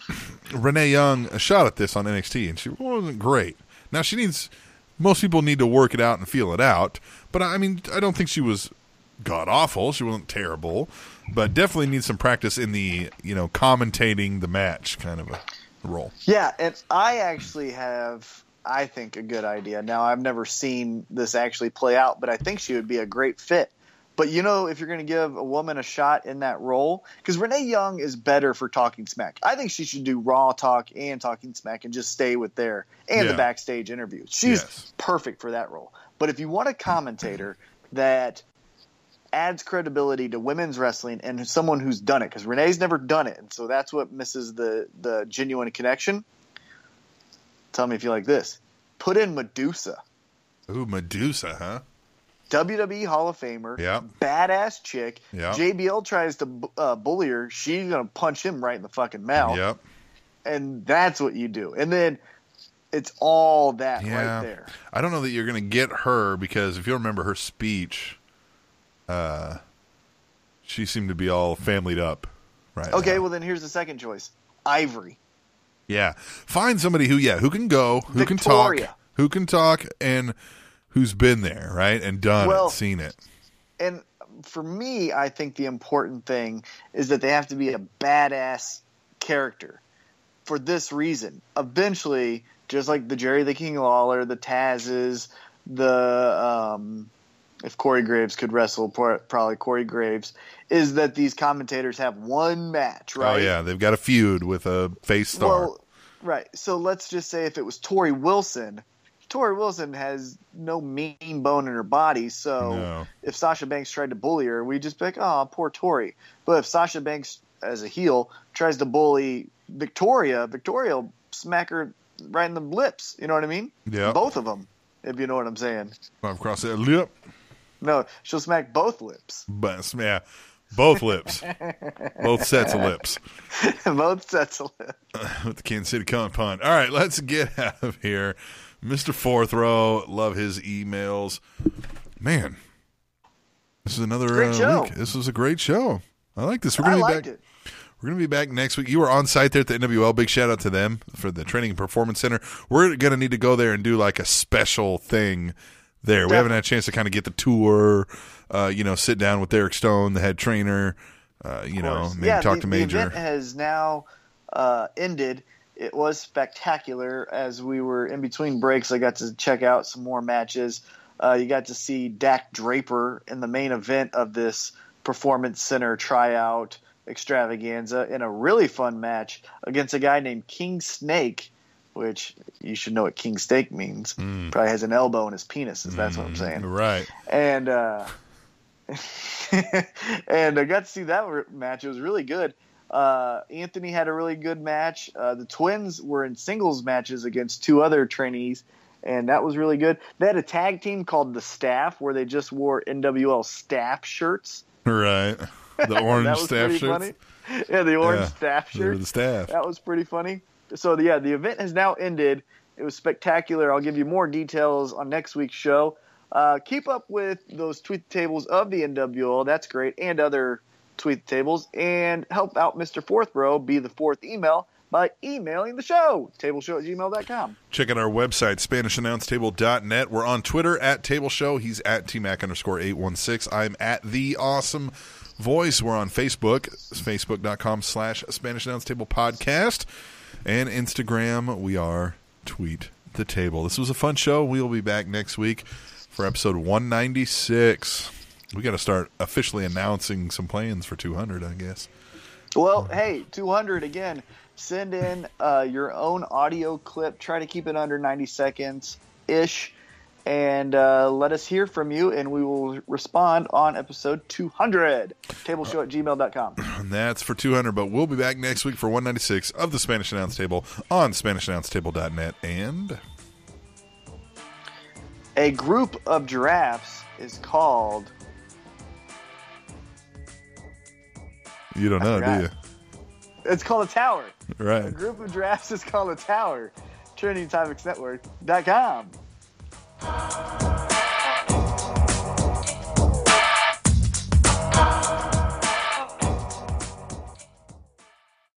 [SPEAKER 1] Renee Young a shot at this on NXT, and she wasn't great. Now she needs. Most people need to work it out and feel it out, but I mean, I don't think she was god awful. She wasn't terrible, but definitely needs some practice in the you know commentating the match kind of a role.
[SPEAKER 2] Yeah, and I actually have, I think, a good idea. Now, I've never seen this actually play out, but I think she would be a great fit. But you know, if you're going to give a woman a shot in that role, because Renee Young is better for talking smack. I think she should do Raw talk and talking smack and just stay with there and
[SPEAKER 1] Yeah.
[SPEAKER 2] the backstage interviews. She's
[SPEAKER 1] Yes.
[SPEAKER 2] perfect for that role. But if you want a commentator that adds credibility to women's wrestling and someone who's done it, because Renee's never done it, and so that's what misses the the genuine connection. Tell me if you like this. Put in Medusa.
[SPEAKER 1] Ooh, Medusa, huh?
[SPEAKER 2] WWE Hall of Famer,
[SPEAKER 1] Yeah.
[SPEAKER 2] badass chick.
[SPEAKER 1] Yeah.
[SPEAKER 2] JBL tries to uh, bully her. She's gonna punch him right in the fucking mouth,
[SPEAKER 1] Yep.
[SPEAKER 2] and that's what you do. And then it's all that
[SPEAKER 1] Yeah.
[SPEAKER 2] right there.
[SPEAKER 1] I don't know that you're going to get her because if you remember her speech, uh, she seemed to be all familyed up. Right.
[SPEAKER 2] Okay,
[SPEAKER 1] now.
[SPEAKER 2] well then here's the second choice: Ivory.
[SPEAKER 1] Yeah. Find somebody who, yeah, who can go, who can talk, who can talk, and who's been there, right, and done
[SPEAKER 2] Well-
[SPEAKER 1] it, seen it.
[SPEAKER 2] and for me, I think the important thing is that they have to be a badass character. For this reason, eventually, just like the Jerry the King Lawler, the Tazes, the um, if Corey Graves could wrestle, probably Corey Graves, is that these commentators have one match, right?
[SPEAKER 1] Oh yeah, they've got a feud with a face star.
[SPEAKER 2] Well, right. So let's just say if it was Torrie Wilson, Torrie Wilson has no mean bone in her body. So
[SPEAKER 1] No.
[SPEAKER 2] if Sasha Banks tried to bully her, we'd just be like, oh, poor Torrie. But if Sasha Banks, as a heel, tries to bully Victoria, Victoria will smack her right in the lips. You know what I mean?
[SPEAKER 1] Yeah.
[SPEAKER 2] Both of them, if you know what I'm saying.
[SPEAKER 1] I've crossed that lip,
[SPEAKER 2] No, she'll smack both lips.
[SPEAKER 1] but yeah, both lips, both sets of lips
[SPEAKER 2] both sets of lips.
[SPEAKER 1] with the Kansas City Con Pond. All right, let's get out of here, Mister Fourth Row. Love his emails, man. This is another uh, week. This was a great show. I like this. We're gonna be
[SPEAKER 2] liked
[SPEAKER 1] back.
[SPEAKER 2] it.
[SPEAKER 1] We're going to be back next week. You were on site there at the NWL. Big shout out to them for the Training and Performance Center. We're going to need to go there and do like a special thing there. We haven't had a chance to kind of get the tour, uh, you know, sit down with Derek Stone, the head trainer, uh, you know, maybe
[SPEAKER 2] yeah,
[SPEAKER 1] talk
[SPEAKER 2] the,
[SPEAKER 1] to
[SPEAKER 2] The
[SPEAKER 1] Major.
[SPEAKER 2] event has now uh, ended. It was spectacular. As we were in between breaks, I got to check out some more matches. Uh, you got to see Dak Draper in the main event of this Performance Center tryout extravaganza in a really fun match against a guy named King Snake, which you should know what King Snake means.
[SPEAKER 1] Mm.
[SPEAKER 2] Probably has an elbow in his penis. Is that's what I'm saying
[SPEAKER 1] Right.
[SPEAKER 2] and uh, and I got to see that match. It was really good. Uh, Anthony had a really good match. Uh, the twins were in singles matches against two other trainees, and that was really good. They had a tag team called the Staff, where they just wore NWL staff shirts.
[SPEAKER 1] Right. The orange
[SPEAKER 2] that was
[SPEAKER 1] staff
[SPEAKER 2] pretty
[SPEAKER 1] shirts.
[SPEAKER 2] funny. Yeah, the orange
[SPEAKER 1] Yeah,
[SPEAKER 2] staff shirts.
[SPEAKER 1] the staff.
[SPEAKER 2] That was pretty funny. So yeah, the event has now ended. It was spectacular. I'll give you more details on next week's show. Uh, keep up with those tweet tables of the NWL. That's great, and other tweet the tables, and help out Mr. Fourth Row be the fourth email by emailing the show tableshow at gmail.com.
[SPEAKER 1] Check out our website, SpanishAnnounceTable.net. We're on Twitter at Table Show. He's at TMAC underscore 816. I'm at The Awesome Voice. We're on Facebook, facebook.com slash Spanish Announce Table Podcast. And Instagram, we are tweet the table. This was a fun show. We will be back next week for episode 196. We got to start officially announcing some plans for 200, I guess.
[SPEAKER 2] Well, hey, 200 again. Send in uh, your own audio clip. Try to keep it under 90 seconds ish. And uh, let us hear from you, and we will respond on episode 200. Tableshow at gmail.com.
[SPEAKER 1] And that's for 200, but we'll be back next week for 196 of the Spanish Announce Table on SpanishAnnounceTable.net. And
[SPEAKER 2] A group of giraffes is called.
[SPEAKER 1] You don't know, do you?
[SPEAKER 2] It's called a tower.
[SPEAKER 1] Right.
[SPEAKER 2] A group of giraffes is called a tower. TrinityTopicsNetwork.com.